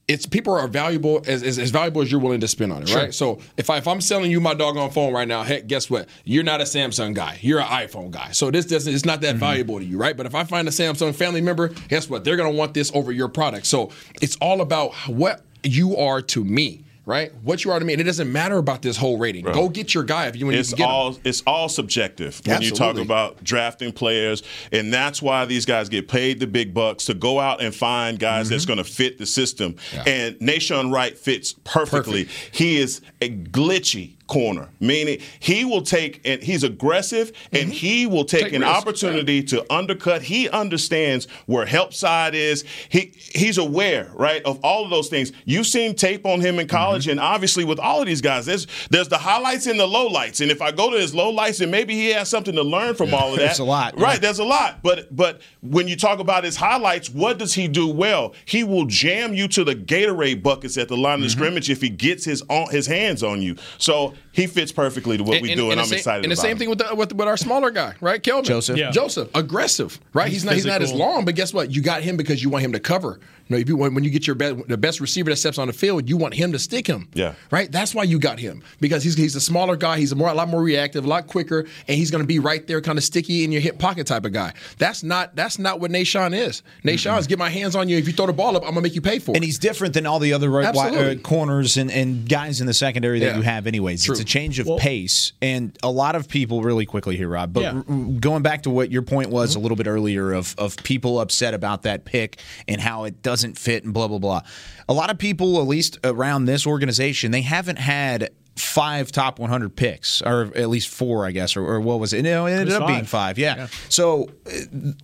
It's people are valuable as, as, as valuable as you're willing to spend on it, Sure. right? So if I if I'm selling you my doggone phone right now, heck, guess what? You're not a Samsung guy. You're an iPhone guy. So this doesn't it's not that mm-hmm. valuable to you, right? But if I find a Samsung family member, guess what? They're gonna want this over your product. So it's all about what you are to me. Right, what you are to me, and it doesn't matter about this whole rating. Right. Go get your guy if you when it's you can get him. all it's all subjective when you talk about drafting players, and that's why these guys get paid the big bucks to go out and find guys that's Mm-hmm. going to fit the system. And Nahshon Wright fits perfectly. He is a glitchy corner, meaning he will take and he's aggressive and he will take, Take an opportunity to undercut. He understands where help side is. He he's aware, right, of all of those things. You've seen tape on him in college, and obviously with all of these guys, there's there's the highlights and the lowlights. And if I go to his lowlights, and maybe he has something to learn from all of that. There's a lot, right? yeah. There's a lot. But but when you talk about his highlights, what does he do well? He will jam you to the Gatorade buckets at the line Mm-hmm. of scrimmage if he gets his on, his hands on you. So he fits perfectly to what we do, and, the I'm same, excited And the about same him. thing with, the, with with our smaller guy, right, Kelvin Joseph. Yeah. Joseph, aggressive, right? He's, He's not he's not as long, but guess what? You got him because you want him to cover. You know, if you when, when you get your best, the best receiver that steps on the field, you want him to stick him. Yeah. right. That's why you got him because he's he's a smaller guy. He's a more a lot more reactive, a lot quicker, and he's going to be right there, kind of sticky in your hip pocket type of guy. That's not that's not what Nahshon is. Nahshon is get my hands on you. If you throw the ball up, I'm gonna make you pay for it. And he's different than all the other right, wi- Absolutely. uh, corners and, and guys in the secondary that Yeah. you have, anyways. True. It's a change of Well- pace. And a lot of people, really quickly here, Rob, but Yeah. r- going back to what your point was a little bit earlier of, of people upset about that pick and how it doesn't fit and blah, blah, blah. A lot of people, at least around this organization, they haven't had five top 100 picks, or at least four, I guess, or, or what was it? No, it ended was up being five. five. Yeah. Yeah. So uh,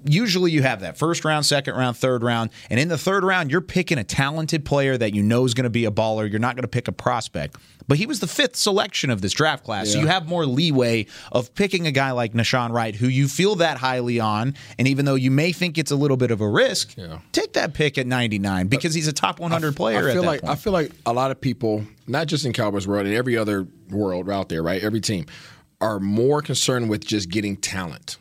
usually you have that first round, second round, third round, and in the third round, you're picking a talented player that you know is going to be a baller. You're not going to pick a prospect. But he was the fifth selection of this draft class, so you have more leeway of picking a guy like Nahshon Wright, who you feel that highly on, and even though you may think it's a little bit of a risk, take that pick at 99 because he's a top 100 player. I feel like point. I feel like a lot of people, not just in Cowboys world, in every other world out there, right? Every team are more concerned with just getting talent.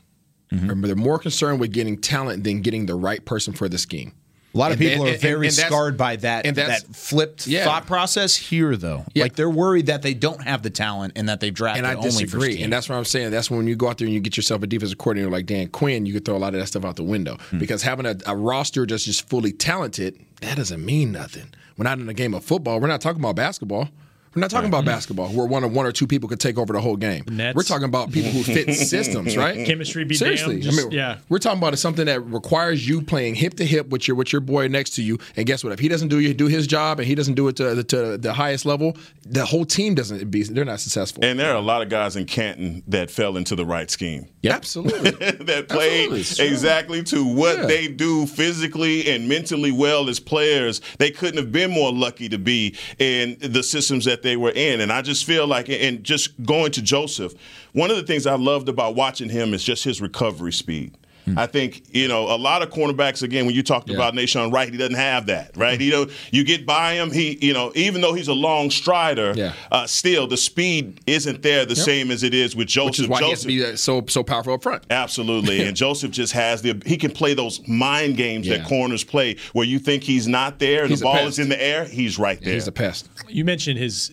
Mm-hmm. Remember, they're more concerned with getting talent than getting the right person for the scheme. A lot of And- people and- are very and scarred by that that flipped Yeah. thought process here, though. Like they're worried that they don't have the talent and that they've drafted And I only for disagree. And that's what I'm saying. That's when you go out there and you get yourself a defensive coordinator like Dan Quinn, you could throw a lot of that stuff out the window. Hmm. Because having a, a roster that's just fully talented, that doesn't mean nothing. We're not in a game of football. We're not talking about basketball. We're not talking about basketball where one or one or two people could take over the whole game. Nets. We're talking about people who fit systems, right? Chemistry be Seriously. damned, just- I mean, yeah. We're talking about something that requires you playing hip to hip with your with your boy next to you. And guess what? If he doesn't do you do his job and he doesn't do it to, to the highest level, the whole team doesn't be. They're not successful. And there are a lot of guys in Canton that fell into the right scheme. Absolutely. that played Absolutely, exactly to what Yeah. they do physically and mentally well as players. They couldn't have been more lucky to be in the systems that they were in. And I just feel like, and just going to Joseph, one of the things I loved about watching him is just his recovery speed. I think you know a lot of cornerbacks. Again, when you talked about Nahshon Wright, he doesn't have that, right? You know, you get by him. He, you know, even though he's a long strider, Yeah. uh, still the speed isn't there the Yep. same as it is with Joseph. Which is why Joseph, he has to be so so powerful up front. Absolutely. and Joseph just has the he can play those mind games Yeah. that corners play where you think he's not there and He's the ball pest. is in the air, he's right there. He's a pest. You mentioned his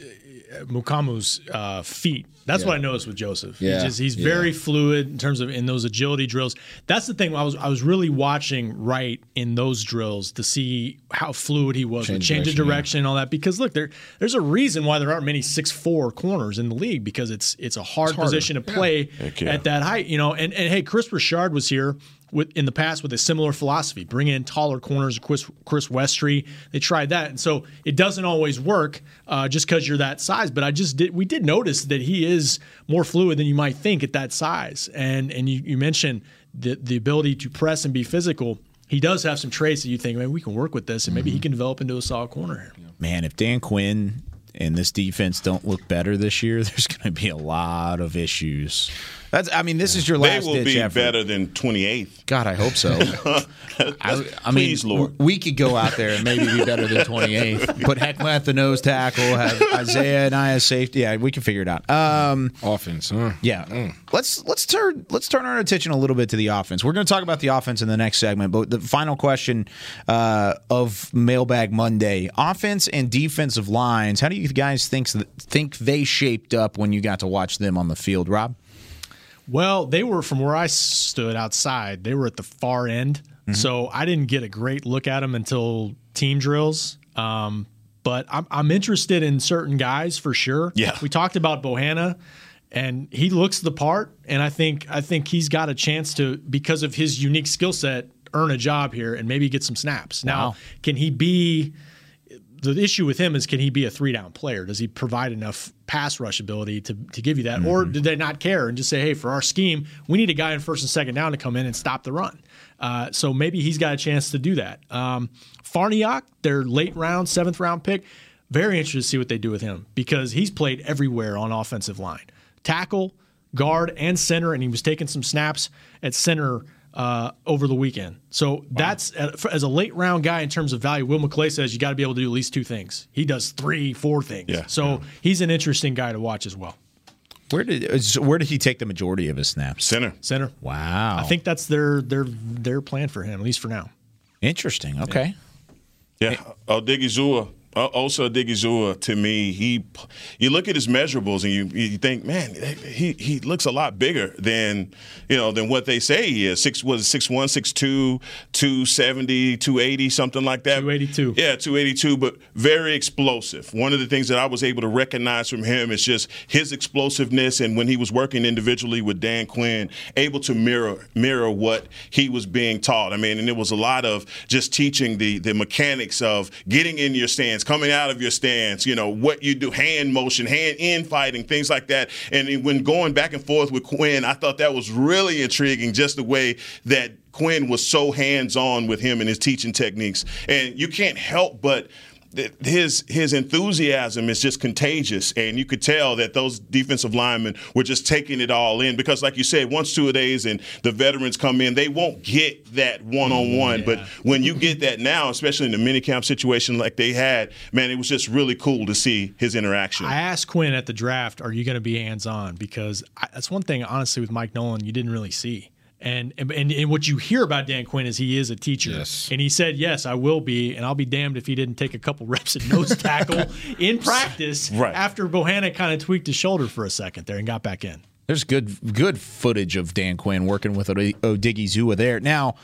uh, Mukuamu's uh, feet. That's Yeah. what I noticed with Joseph. Yeah. He just, he's Yeah. very fluid in terms of in those agility drills. That's the thing. I was I was really watching right in those drills to see how fluid he was with Change change of direction, yeah. and all that. Because look, there there's a reason why there aren't many six four corners in the league because it's it's a hard It's position to play yeah. at that height. You know, and and hey, Kris Richard was here. With, in the past, with a similar philosophy, bring in taller corners, Chris, Chris Westry. They tried that, and so it doesn't always work uh, just because you're that size. But I just did. We did notice that he is more fluid than you might think at that size. And and you, you mentioned the the ability to press and be physical. He does have some traits that you think, man, we can work with this, and maybe he can develop into a solid corner here. Man, if Dan Quinn and this defense don't look better this year, there's going to be a lot of issues. That's. I mean, this is your last. they last will ditch be effort. better than 28th. God, I hope so. I, I mean, Please, Lord. we could go out there and maybe be better than 28th. Put Heckma at the nose tackle, have Isaiah and I as safety. Yeah, we can figure it out. Um, Offense, huh? yeah, let's let's turn let's turn our attention a little bit to the offense. We're going to talk about the offense in the next segment, but the final question uh, of Mailbag Monday: offense and defensive lines. How do you guys think think they shaped up when you got to watch them on the field, Rob? Well, they were from where I stood outside. They were at the far end, Mm-hmm. so I didn't get a great look at them until team drills. Um, but I'm, I'm interested in certain guys for sure. Yeah. we talked about Bohanna, and he looks the part, and I think I think he's got a chance to because of his unique skill set earn a job here and maybe get some snaps. Now, can he be? The issue with him is can he be a three down player? Does he provide enough pass rush ability to, to give you that? Or Mm-hmm. did they not care and just say, hey, for our scheme, we need a guy in first and second down to come in and stop the run? Uh, so maybe he's got a chance to do that. Um, Farniok, their late round, seventh round pick, very interested to see what they do with him because he's played everywhere on offensive line tackle, guard, and center, and he was taking some snaps at center uh, over the weekend. So that's uh, as a late round guy in terms of value. Will McClay says you got to be able to do at least two things. He does three, four things. Yeah. So he's an interesting guy to watch as well. Where did where did he take the majority of his snaps? Center. Center. Wow, I think that's their their their plan for him, at least for now. interesting. Okay, Yeah, Odighizuwa, uh, Osa Odighizuwa, to me, he, you look at his measurables and you you think, man, he he looks a lot bigger than you know than what they say he is. Six was it six one, six two, two seventy, two eighty, something like that. Two eighty two. Yeah, 282, but very explosive. One of the things that I was able to recognize from him is just his explosiveness, and when he was working individually with Dan Quinn, able to mirror mirror what he was being taught. I mean, and it was a lot of just teaching the the mechanics of getting in your stance, coming out of your stance, you know, what you do, hand motion, hand in fighting, things like that. And when going back and forth with Quinn, I thought that was really intriguing, just the way that Quinn was so hands on with him and his teaching techniques. And you can't help but his his enthusiasm is just contagious, and you could tell that those defensive linemen were just taking it all in because, like you said, once two days and the veterans come in, they won't get that one on one. But when you get that now, especially in the minicamp situation like they had, man, it was just really cool to see his interaction. I asked Quinn at the draft, "Are you going to be hands on?" Because I, that's one thing, honestly, with Mike Nolan, you didn't really see. And, and and what you hear about Dan Quinn is he is a teacher, Yes. and he said, "Yes, I will be," and I'll be damned if he didn't take a couple reps at nose tackle in practice Right. after Bohanna kind of tweaked his shoulder for a second there and got back in. There's good good footage of Dan Quinn working with Ode- Odighizuwa there. Now,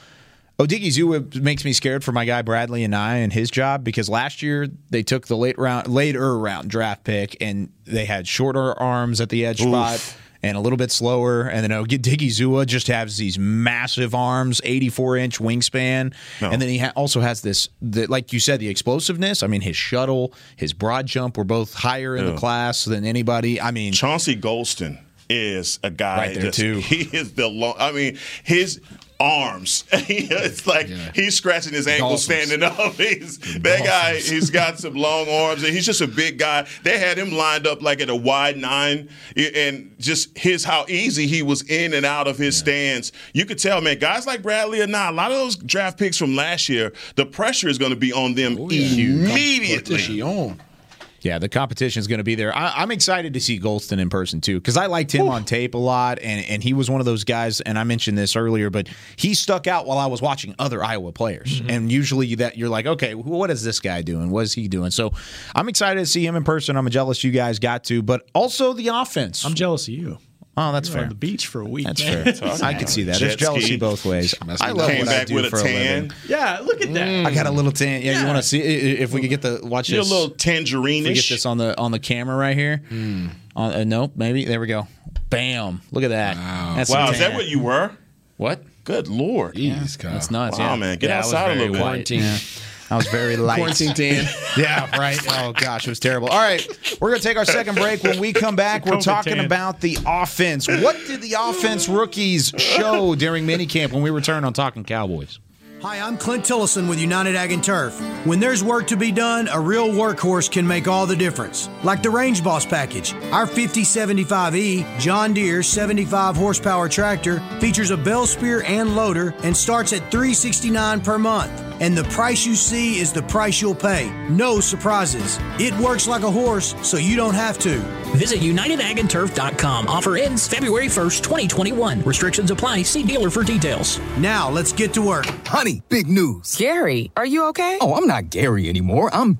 Odighizuwa makes me scared for my guy Bradley and I and his job because last year they took the late round, later round draft pick and they had shorter arms at the edge spot and a little bit slower. And then oh, Odighizuwa just has these massive arms, 84 inch wingspan, and then he ha- also has this, the, like you said, the explosiveness. I mean, his shuttle, his broad jump were both higher in the class than anybody. I mean, Chauncey Golston is a guy Right there, too. He is the long. I mean, his arms. it's like he's scratching his ankles Dolphins. standing up. He's that guy. He's got some long arms, and he's just a big guy. They had him lined up like at a wide nine, and just his how easy he was in and out of his stance. You could tell, man. Guys like Bradley or not, a lot of those draft picks from last year, the pressure is going to be on them immediately. Yeah, the competition is going to be there. I, I'm excited to see Golston in person too because I liked him on tape a lot, and and he was one of those guys. And I mentioned this earlier, but he stuck out while I was watching other Iowa players. Mm-hmm. And usually that you're like, okay, what is this guy doing? What is he doing? So I'm excited to see him in person. I'm jealous you guys got to, but also the offense. I'm jealous of you. Oh, that's You fair. on the beach for a week. That's man. fair. I can see that. There's Jet jealousy ski. both ways. I love Came what I back do with a for a tan. living. Yeah, look at that. Mm. I got a little tan. Yeah, you want to see i- i- if we could get the watch You're a this? little If we get this on the on the camera right here. On, uh, nope, maybe there we go. Bam! Look at that. That's Wow, some is that tan. what you were? What? Good lord. Jeez, Kyle. That's nuts. Wow, yeah. man, get Yeah, I was outside a very little bit. white. Quarantine. Yeah. I was very light. Quarantine tan. yeah, right. Oh gosh, it was terrible. All right, we're gonna take our second break. When we come back, we're talking tan. about the offense. What did the offense rookies show during minicamp when we return on Talking Cowboys? Hi, I'm Clint Tillison with United Ag and Turf. When there's work to be done, a real workhorse can make all the difference. Like the Range Boss package. Our 5075E John Deere 75 horsepower tractor features a bell spear and loader and starts at 369 per month. And the price you see is the price you'll pay. No surprises. It works like a horse, so you don't have to. Visit UnitedAgAndTurf.com. Offer ends February 1st, 2021. Restrictions apply. See dealer for details. Now, let's get to work. Honey, big news. Gary, are you okay? Oh, I'm not Gary anymore. I'm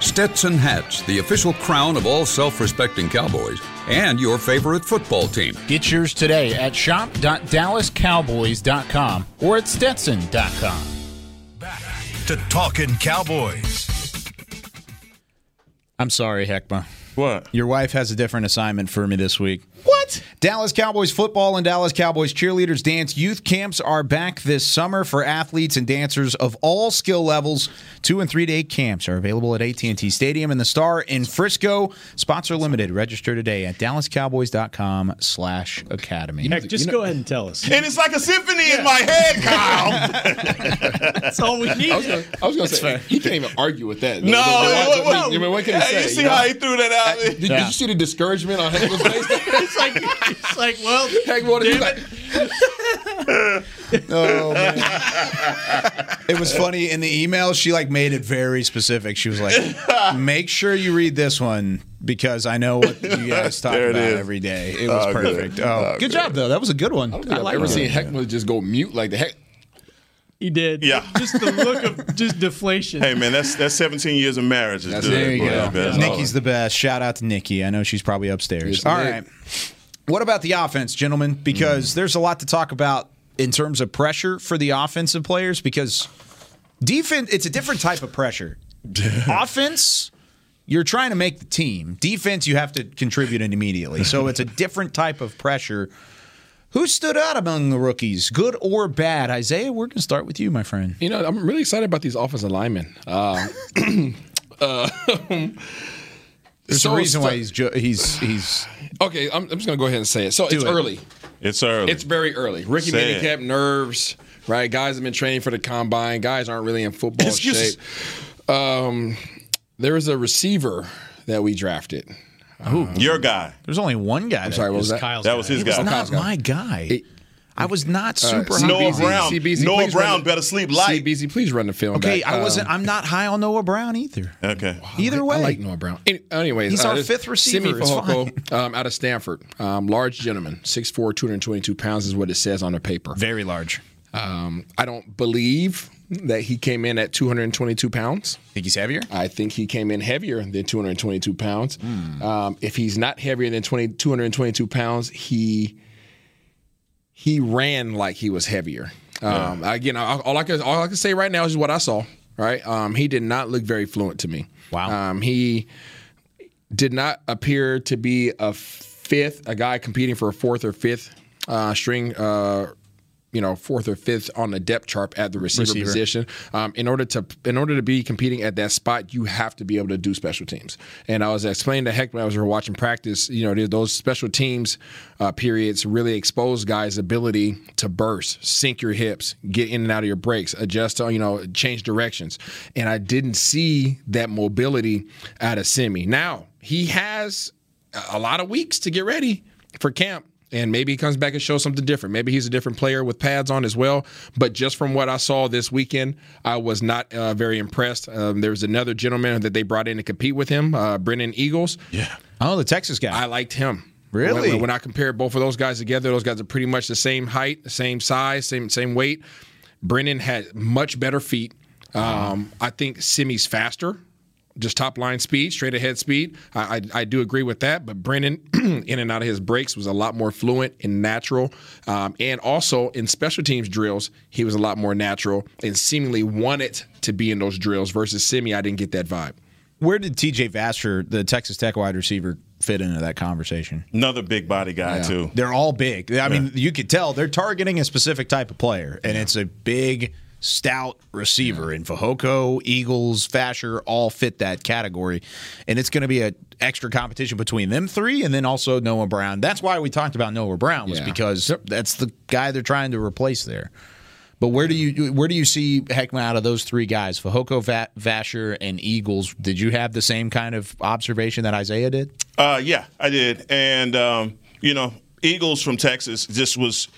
Stetson hats, the official crown of all self respecting Cowboys, and your favorite football team. Get yours today at shop.dallascowboys.com or at stetson.com. Back to Talking Cowboys. I'm sorry, Heckma. What? Your wife has a different assignment for me this week. What? What? Dallas Cowboys football and Dallas Cowboys cheerleaders dance youth camps are back this summer for athletes and dancers of all skill levels. Two and three day camps are available at AT&T Stadium and the Star in Frisco. Spots are limited. Register today at dallascowboys.com slash academy. Heck, just go ahead and tell us. And it's like a symphony in my head, Kyle. That's all we need. I was gonna, I was gonna say he can't even argue with that. No, what, what- I mean, what can he say? you see know? how he threw that out? Did, did you see the discouragement on Heckman's face? it's like it's like well, Heck, what is he like? Oh man. it was funny in the email she like made it very specific. She was like, "Make sure you read this one because I know what you guys talk about is. every day." It was Oh, good. perfect. Oh, Oh, good good. job though. That was a good one. I don't I've like ever that. seen Heckman just go mute like the heck. he did. Yeah. Just the look of just deflation. Hey man, that's that's 17 years of marriage. Is That's- good. there you go. That's Nikki's the best. Shout out to Nikki. I know she's probably upstairs. Yes, All Nick. right. What about the offense, gentlemen? Because there's a lot to talk about in terms of pressure for the offensive players because defense it's a different type of pressure. Offense you're trying to make the team. Defense you have to contribute it immediately. So it's a different type of pressure. Who stood out among the rookies, good or bad? Isaiah, we're going to start with you, my friend. You know, I'm really excited about these offensive linemen. Uh, uh, There's so a reason why he's ju- he's he's Okay, I'm, I'm just gonna go ahead and say it. So it's it. early. It's early. It's very early. Ricky Say. Minicamp, nerves, right? Guys have been training for the combine. Guys aren't really in football Excuses. shape. Um, there was a receiver that we drafted. Your guy. There's only one guy. I'm sorry, what was that? Kyle's That was guy. his He was guy. not Kyle's guy. my guy. I was not Uh, super. CBZ, high. Noah Brown. CBZ, Noah Brown run the- better sleep light. CBZ, please run the film. Okay, back. I wasn't. Um, I'm not high on Noah Brown either. Okay. Either way, I like Noah Brown. Any- Anyways, He's our fifth receiver. Simi It's Fehoko, um, out of Stanford, um, large gentleman, 6'4", 222 pounds is what it says on the paper. very large. Um, I don't believe that he came in at 222 pounds. Think he's heavier? I think he came in heavier than 222 pounds. Um, if he's not heavier than 20, 222 pounds, he he ran like he was heavier. Um, Again, all all I can all I can say right now is what I saw. Right, um, he did not look very fluent to me. Wow. um, he did not appear to be a fifth, a guy competing for a fourth or fifth uh, string. Uh, you know, fourth or fifth on the depth chart at the receiver, Receiver. position. Um, in order to in order to be competing at that spot, you have to be able to do special teams. And I was explaining to Heck when I was watching practice. You know, those special teams uh, periods really expose guys' ability to burst, sink your hips, get in and out of your breaks, adjust. To, you know, change directions. And I didn't see that mobility out of Simi. Now he has a lot of weeks to get ready for camp. And maybe he comes back and shows something different. Maybe he's a different player with pads on as well. But just from what I saw this weekend, I was not uh, very impressed. Um, there was another gentleman that they brought in to compete with him, uh, Brennan Eagles. Yeah. Oh, the Texas guy. I liked him. Really? When, when I compared both of those guys together, those guys are pretty much the same height, the same size, same same weight. Brennan had much better feet. Um, I think Simi's faster, just top line speed, straight ahead speed. I, I, I do agree with that. But Brennan, in and out of his breaks, was a lot more fluent and natural. Um, and also in special teams drills, he was a lot more natural and seemingly wanted to be in those drills versus Simi. I didn't get that vibe. Where did TJ Vasher, the Texas Tech wide receiver, fit into that conversation? Another big body guy too. They're all big. I mean, you could tell they're targeting a specific type of player, and it's a big, stout receiver. And Fehoko, Eagles, Vasher all fit that category, and it's going to be an extra competition between them three, and then also Noah Brown. That's why we talked about Noah Brown was Yeah. because that's the guy they're trying to replace there. But where do you where do you see Heckman out of those three guys, Fehoko, Va- Vasher, and Eagles? Did you have the same kind of observation that Isaiah did? Uh, yeah, I did, and um, you know, Eagles from Texas just was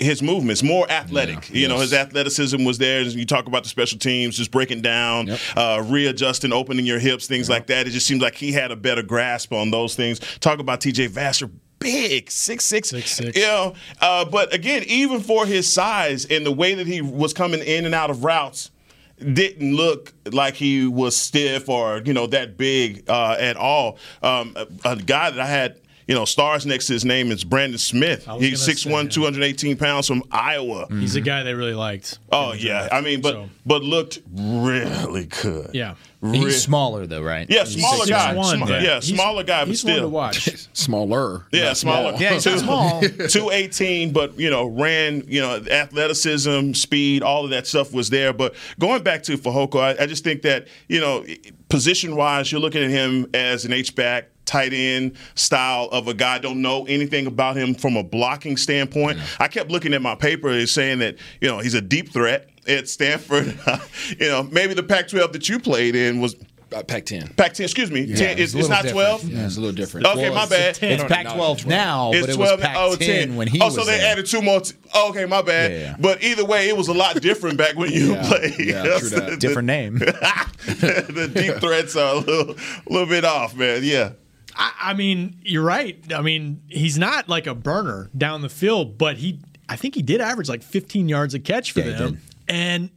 his movements more athletic. you know, his athleticism was there. And you talk about the special teams, just breaking down, uh, readjusting, opening your hips, things like that. It just seems like he had a better grasp on those things. Talk about T.J. Vasher. Big, six six, you know. Uh, but again, even for his size and the way that he was coming in and out of routes, didn't look like he was stiff or you know that big uh, at all. Um, a, a guy that I had you know, stars next to his name is Brandon Smith. He's gonna 6'1", 218 pounds from Iowa. He's a mm-hmm. guy they really liked. Oh yeah, I mean, but but looked really good. Yeah. Re- He's smaller though, right? Yeah, He's smaller guy. 6'1", Sma- yeah. yeah, He's- smaller guy, but he's one to watch. Smaller. Yeah, smaller. Yeah, he's not small. Two eighteen, but you know, ran. You know, athleticism, speed, all of that stuff was there. But going back to Fehoko, I, I just think that you know, position wise, you're looking at him as an H back. Tight end style of a guy. Don't know anything about him from a blocking standpoint. I kept looking at my paper and saying that you know he's a deep threat at Stanford. you know maybe the Pac-12 that you played in was Uh, Pac-10. Pac-10. Excuse me, Yeah, 10, it's it's, it's not different. 12. Yeah, it's a little different. Okay, Well, my bad. 10. It's Pac-12 now, It's but it was 12 Pac-10 oh, 10. when he oh, was so they there. added two more. T- oh, okay, my bad. Yeah, yeah. But either way, it was a lot different back when you Yeah, played. yeah, true that. Different name. the deep threats are a little, a little bit off, man. Yeah. I, I mean, you're right. I mean, he's not like a burner down the field, but he, I think he did average like 15 yards a catch for Yeah, them. And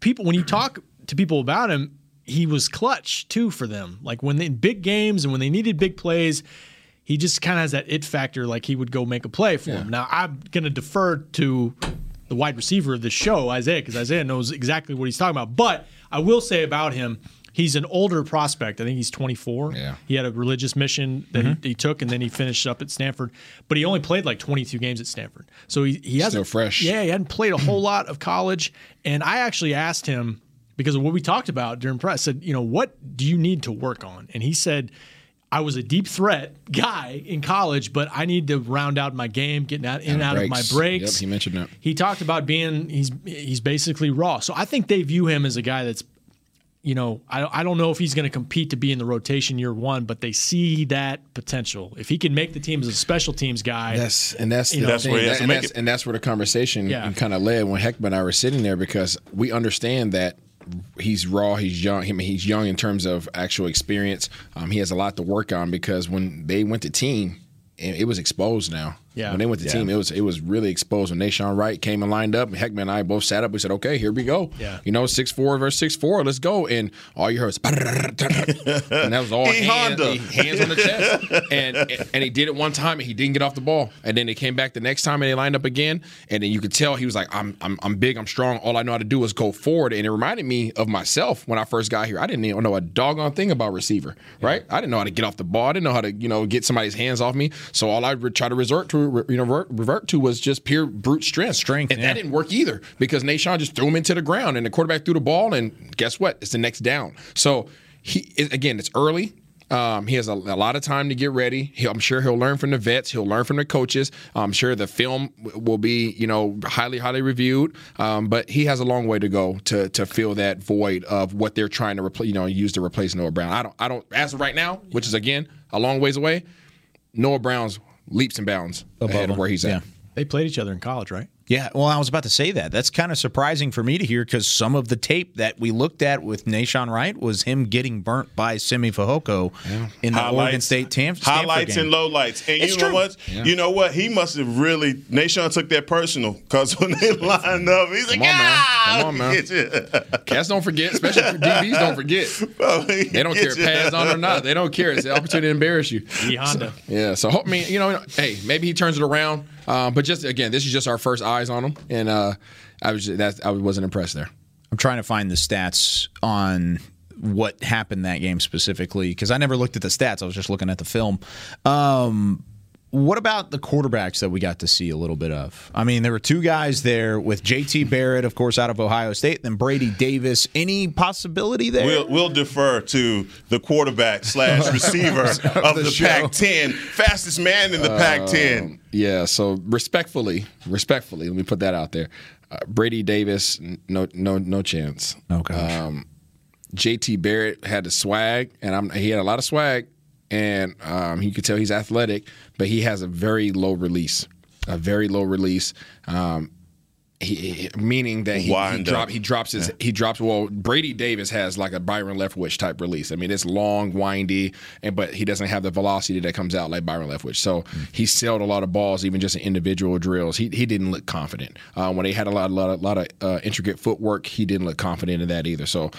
people, when you talk to people about him, he was clutch too for them. Like when they in big games and when they needed big plays, he just kind of has that it factor. Like he would go make a play for them. Now I'm gonna defer to the wide receiver of the show, Isaiah, because Isaiah knows exactly what he's talking about. But I will say about him. He's an older prospect. I think he's 24. Yeah. He had a religious mission that he, mm-hmm. he took, and then he finished up at Stanford. But he only played like 22 games at Stanford, so he he hasn't Still fresh. Yeah, he hadn't played a whole lot of college. And I actually asked him because of what we talked about during press. Said, you know, what do you need to work on? And he said, I was a deep threat guy in college, but I need to round out my game, getting out in and out of my breaks. Yep, he mentioned that. He talked about being he's he's basically raw. So I think they view him as a guy that's you know, I, I don't know if he's going to compete to be in the rotation year one, but they see that potential. If he can make the team as a special teams guy, That's and that's you the know, That's thing. where he has That- to and, make that's, it. and that's where the conversation Yeah. kind of led when Heckman and I were sitting there because we understand that he's raw, he's young. I mean, he's young in terms of actual experience. Um, he has a lot to work on because when they went to team, it it was exposed now. Yeah. When they went to Yeah. team, it was it was really exposed. When Nahshon Wright came and lined up, Heckman and I both sat up. We said, "Okay, here we go." Yeah. You know, six four versus six four. Let's go. And all you heard was, and that was all E hand- hands on the chest. And and he did it one time and he didn't get off the ball. And then they came back the next time and they lined up again. And then you could tell he was like, I'm I'm I'm big, I'm strong. All I know how to do is go forward. And it reminded me of myself when I first got here. I didn't even know a doggone thing about receiver, right? I didn't know how to get off the ball. I didn't know how to you know get somebody's hands off me. So all I would try to resort to you know revert, revert to was just pure brute strength. Strength, and yeah. that didn't work either because Nahshon just threw him into the ground and the quarterback threw the ball and guess what? It's the next down. So he again, it's early. Um, he has a, a lot of time to get ready. He, I'm sure he'll learn from the vets. He'll learn from the coaches. I'm sure the film w- will be, you know, highly, highly reviewed. Um, but he has a long way to go to to fill that void of what they're trying to replace, you know, use to replace Noah Brown. I don't, I don't, as of right now, which is again a long ways away. Noah Brown's leaps and bounds ahead of where he's at. Yeah. they played each other in college, right? Yeah, well, I was about to say that. That's kind of surprising for me to hear because some of the tape that we looked at with Nahshon Wright was him getting burnt by Simi Fehoko in the Oregon State Tam- Stanford highlights game. and lowlights. And It's you know true. what? Yeah. You know what? He must have really. Nahshon took that personal because when they lined up, he's like, Come on, man. "Ah, Come on, man." Cats don't forget, especially for DBs don't forget. They don't care if pads on or not. They don't care. It's the opportunity to embarrass you. E Honda. Yeah. So I mean, you know, hey, maybe he turns it around. Um, but just again, this is just our first eyes on him, and uh, I was that I wasn't impressed there. I'm trying to find the stats on what happened that game specifically because I never looked at the stats. I was just looking at the film. Um, what about the quarterbacks that we got to see a little bit of? I mean, there were two guys there with JT Barrett, of course, out of Ohio State, then Brady Davis. Any possibility there? We'll, we'll defer to the quarterback slash receiver of The the. Pac-10, fastest man in the Pac-10. Um, yeah. So respectfully, respectfully, let me put that out there. Uh, Brady Davis, no, no, no chance. Oh gosh. Um, JT Barrett had the swag, and I'm, he had a lot of swag, and um, you can tell he's athletic, but he has a very low release, a very low release. Um, he, meaning that he, he, drop, he drops his he drops well Brady Davis has like a Byron Leftwich type release. I mean it's long, windy, and but he doesn't have the velocity that comes out like Byron Leftwich. So he sailed a lot of balls, even just in individual drills. He he didn't look confident uh, when they had a lot lot of, lot of uh, intricate footwork. He didn't look confident in that either. So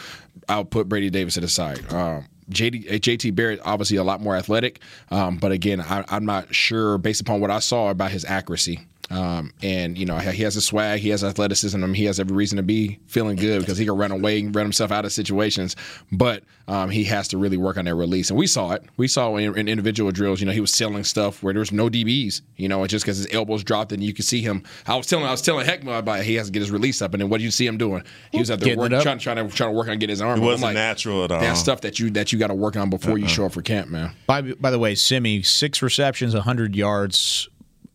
I'll put Brady Davis to the side. Um, JD, JT Barrett obviously a lot more athletic, um, but again, I, I'm not sure based upon what I saw about his accuracy. Um, and you know he has a swag, he has athleticism, and he has every reason to be feeling good because he can run away and run himself out of situations. But um, he has to really work on that release, and we saw it. We saw in, in individual drills. You know, he was selling stuff where there was no DBs. You know, and just because his elbows dropped, and you could see him. I was telling, I was telling Heckma about it, he has to get his release up, and then what do you see him doing? He was out there Getting working, trying, trying to trying to work on getting his arm. It wasn't like, natural at all. That's stuff that you that you got to work on before you Uh-uh. show up for camp, man. By, by the way, Simi, six receptions, 100 yards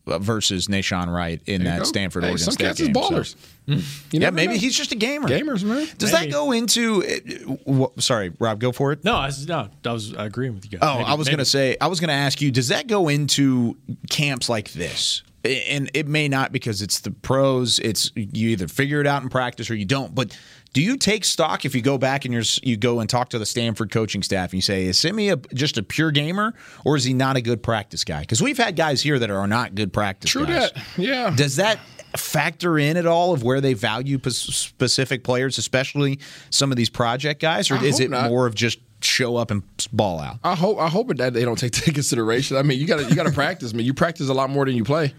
versus Nahshon Wright in There that go. Stanford Hey, Oregon some State cats is game. so- ballers. You yeah, maybe know. he's just a gamer. Gamers, man. Does that go into? uh, sorry, Rob, go for it. No, I was, no, I was agreeing with you guys. Oh, Maybe- I was going to say, I was going to ask you, does that go into camps like this? And it may not because it's the pros. It's you either figure it out in practice or you don't. But do you take stock if you go back and you're you go and talk to the Stanford coaching staff and you say, is Simi a, just a pure gamer or is he not a good practice guy? Because we've had guys here that are not good practice True guys. that. Yeah. Does that factor in at all of where they value p- specific players, especially some of these project guys, or I is it not. more of just show up and ball out? I hope I hope that they don't take that into consideration. I mean, you got to you got to practice. I mean, you practice a lot more than you play.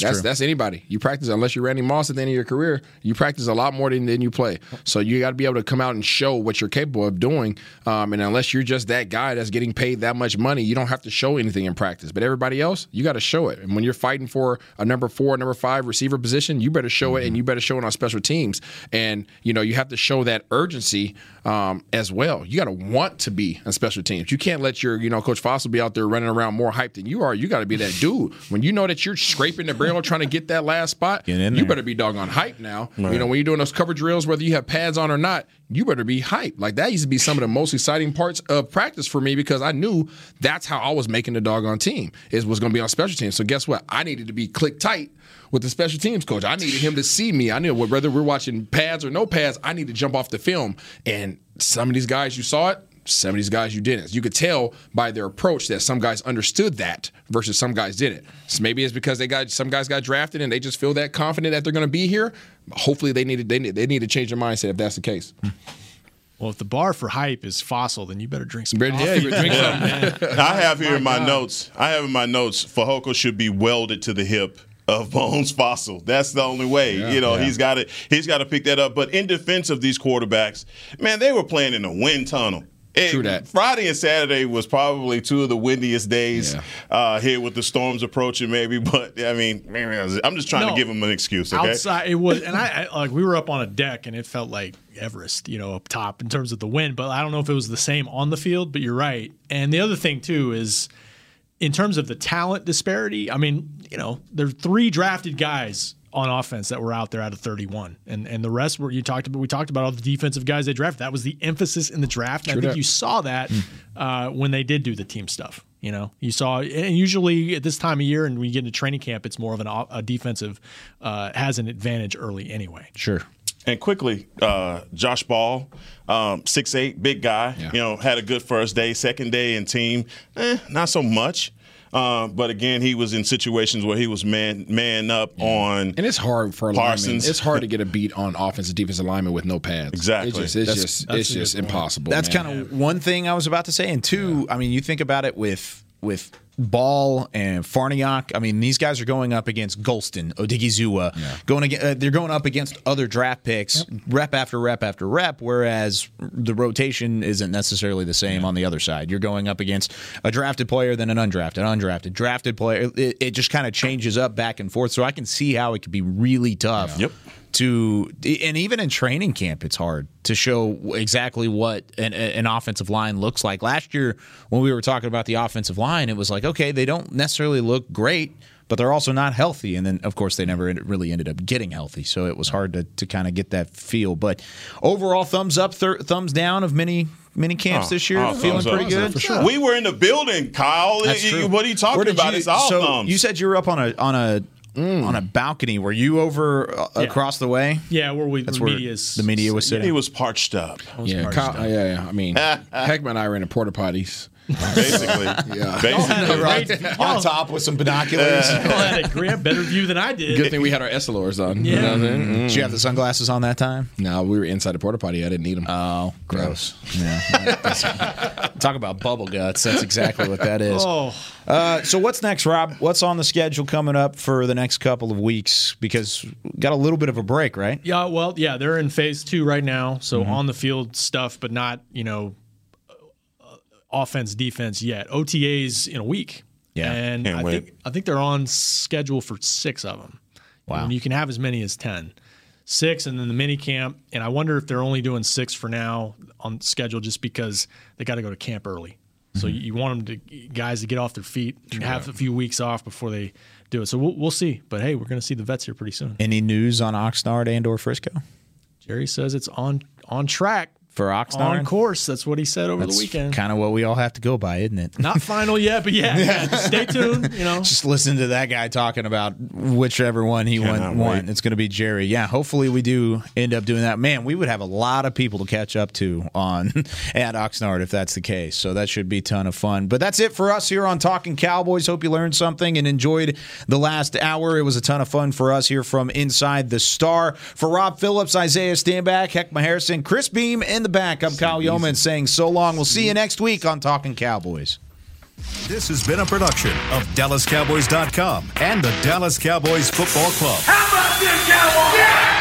That's true. that's anybody. You practice unless you're Randy Moss at the end of your career. You practice a lot more than, than you play. So you got to be able to come out and show what you're capable of doing. Um, and unless you're just that guy that's getting paid that much money, you don't have to show anything in practice. But everybody else, you got to show it. And when you're fighting for a number four, number five receiver position, you better show it, and you better show it on special teams. And you know you have to show that urgency um, as well. You got to want to be on special teams. You can't let your you know Coach Fassel be out there running around more hyped than you are. You got to be that dude when you know that you're scraping the trying to get that last spot. You there. better be doggone hype now. Right. You know when you're doing those cover drills, whether you have pads on or not, you better be hype. Like that used to be some of the most exciting parts of practice for me because I knew that's how I was making the doggone team. Is was going to be on special teams. So guess what? I needed to be click tight with the special teams coach. I needed him to see me. I knew whether we're watching pads or no pads, I need to jump off the film. And some of these guys, you saw it. Some of these guys you didn't. You could tell by their approach that some guys understood that versus some guys didn't. So maybe it's because they got some guys got drafted and they just feel that confident that they're going to be here. Hopefully they need to, they need, they need to change their mindset if that's the case. Hmm. Well, if the bar for hype is Fassel, then you better drink some Better- coffee. yeah, you drink Yeah, something. man. I have here in my God. notes. I have in my notes. Fehoko should be welded to the hip of Bones Fassel. That's the only way. you know, yeah. he's got it. he's got to pick that up. But in defense of these quarterbacks, man, they were playing in a wind tunnel. It-. Friday and Saturday was probably two of the windiest days Yeah. uh, here with the storms approaching, maybe. But I mean, I'm just trying No. to give them an excuse. Okay. Outside, it was, and I, I like we were up on a deck, and it felt like Everest, you know, up top in terms of the wind. But I don't know if it was the same on the field. But you're right. And the other thing too is, in terms of the talent disparity. I mean, you know, there are three drafted guys on offense that were out there out of 31, and and the rest were you talked about. We talked about all the defensive guys they drafted. That was the emphasis in the draft. And I think that. you saw that uh, when they did do the team stuff. You know, you saw, and usually at this time of year, and when you get into training camp, it's more of an o- a defensive uh, has an advantage early anyway. Sure. And quickly, uh, Josh Ball, um, six eight, big guy. You know, had a good first day. Second day in team, eh, not so much. Uh, but again, he was in situations where he was man man up on. And it's hard for linemen. Parsons. It's hard to get a beat on offensive defensive alignment with no pads. Exactly. It's just it's That's- just that's it's just impossible. That's kind of one thing I was about to say, and two, I mean, you think about it with with Ball and Farniok. I mean, these guys are going up against Golston, Odighizuwa, going against, uh, they're going up against other draft picks, rep after rep after rep. Whereas the rotation isn't necessarily the same on the other side. You're going up against a drafted player, then an undrafted, undrafted, drafted player. It, it just kind of changes up back and forth. So I can see how it could be really tough Yep. to and even in training camp it's hard to show exactly what an, an offensive line looks like last year when we were talking about the offensive line it was like okay they don't necessarily look great but they're also not healthy and then of course they never really ended up getting healthy so it was hard to, to kind of get that feel but overall thumbs up thir- thumbs down of many many camps Oh, this year oh, feeling thumbs up. pretty good For sure. We were in the building, Kyle. That's true. What are you talking about? you- it's all so thumbs. you said you were up on a on a on a balcony were you over uh, Yeah. across the way Yeah, where we That's the where media's the media was sitting he was parched up. Yeah, Kyle, yeah, yeah. I mean, Heckman and I were in the porta potties. Basically, Yeah. basically. Right on top with some binoculars. Y'all had a great better view than I did. Good thing we had our Essilors on. You Yeah. know what I'm saying? Mm. Did you have the sunglasses on that time? No, we were inside the porta potty. I didn't need them. Oh, gross. Yeah. Talk about bubble guts. That's exactly what that is. Oh, Uh, so what's next, Rob? What's on the schedule coming up for the next couple of weeks? Because we got a little bit of a break, right? yeah. Well, yeah, they're in phase two right now, so Mm-hmm. on the field stuff, but not you know offense defense yet. OTAs in a week. Yeah, and I wait. think I think they're on schedule for six of them. Wow. And you can have as many as ten. Six, and then the mini camp. And I wonder if they're only doing six for now on schedule, just because they got to go to camp early. So Mm-hmm. you, you want them to guys to get off their feet and have a few weeks off before they do it. So we'll, we'll see. But hey, we're going to see the vets here pretty soon. Any news on Oxnard and or Frisco Jerry says it's on on track, for Oxnard? on course. That's what he said over the weekend. Kind of what we all have to go by, isn't it? Not final yet, but yeah, yeah. stay tuned. You know, Just listen to that guy talking about whichever one he Cannot went, want. wait. It's going to be Jerry. Yeah, hopefully we do end up doing that. Man, we would have a lot of people to catch up to on at Oxnard if that's the case. So that should be a ton of fun. But that's it for us here on Talking Cowboys. Hope you learned something and enjoyed the last hour. It was a ton of fun for us here from inside the Star. For Rob Phillips, Isaiah Stanback, Heckma Harrison, Chris Beam in the back. I'm Kyle Youmans saying so long. We'll see you next week on Talking Cowboys. This has been a production of DallasCowboys.com and the Dallas Cowboys Football Club. How about this, Cowboys?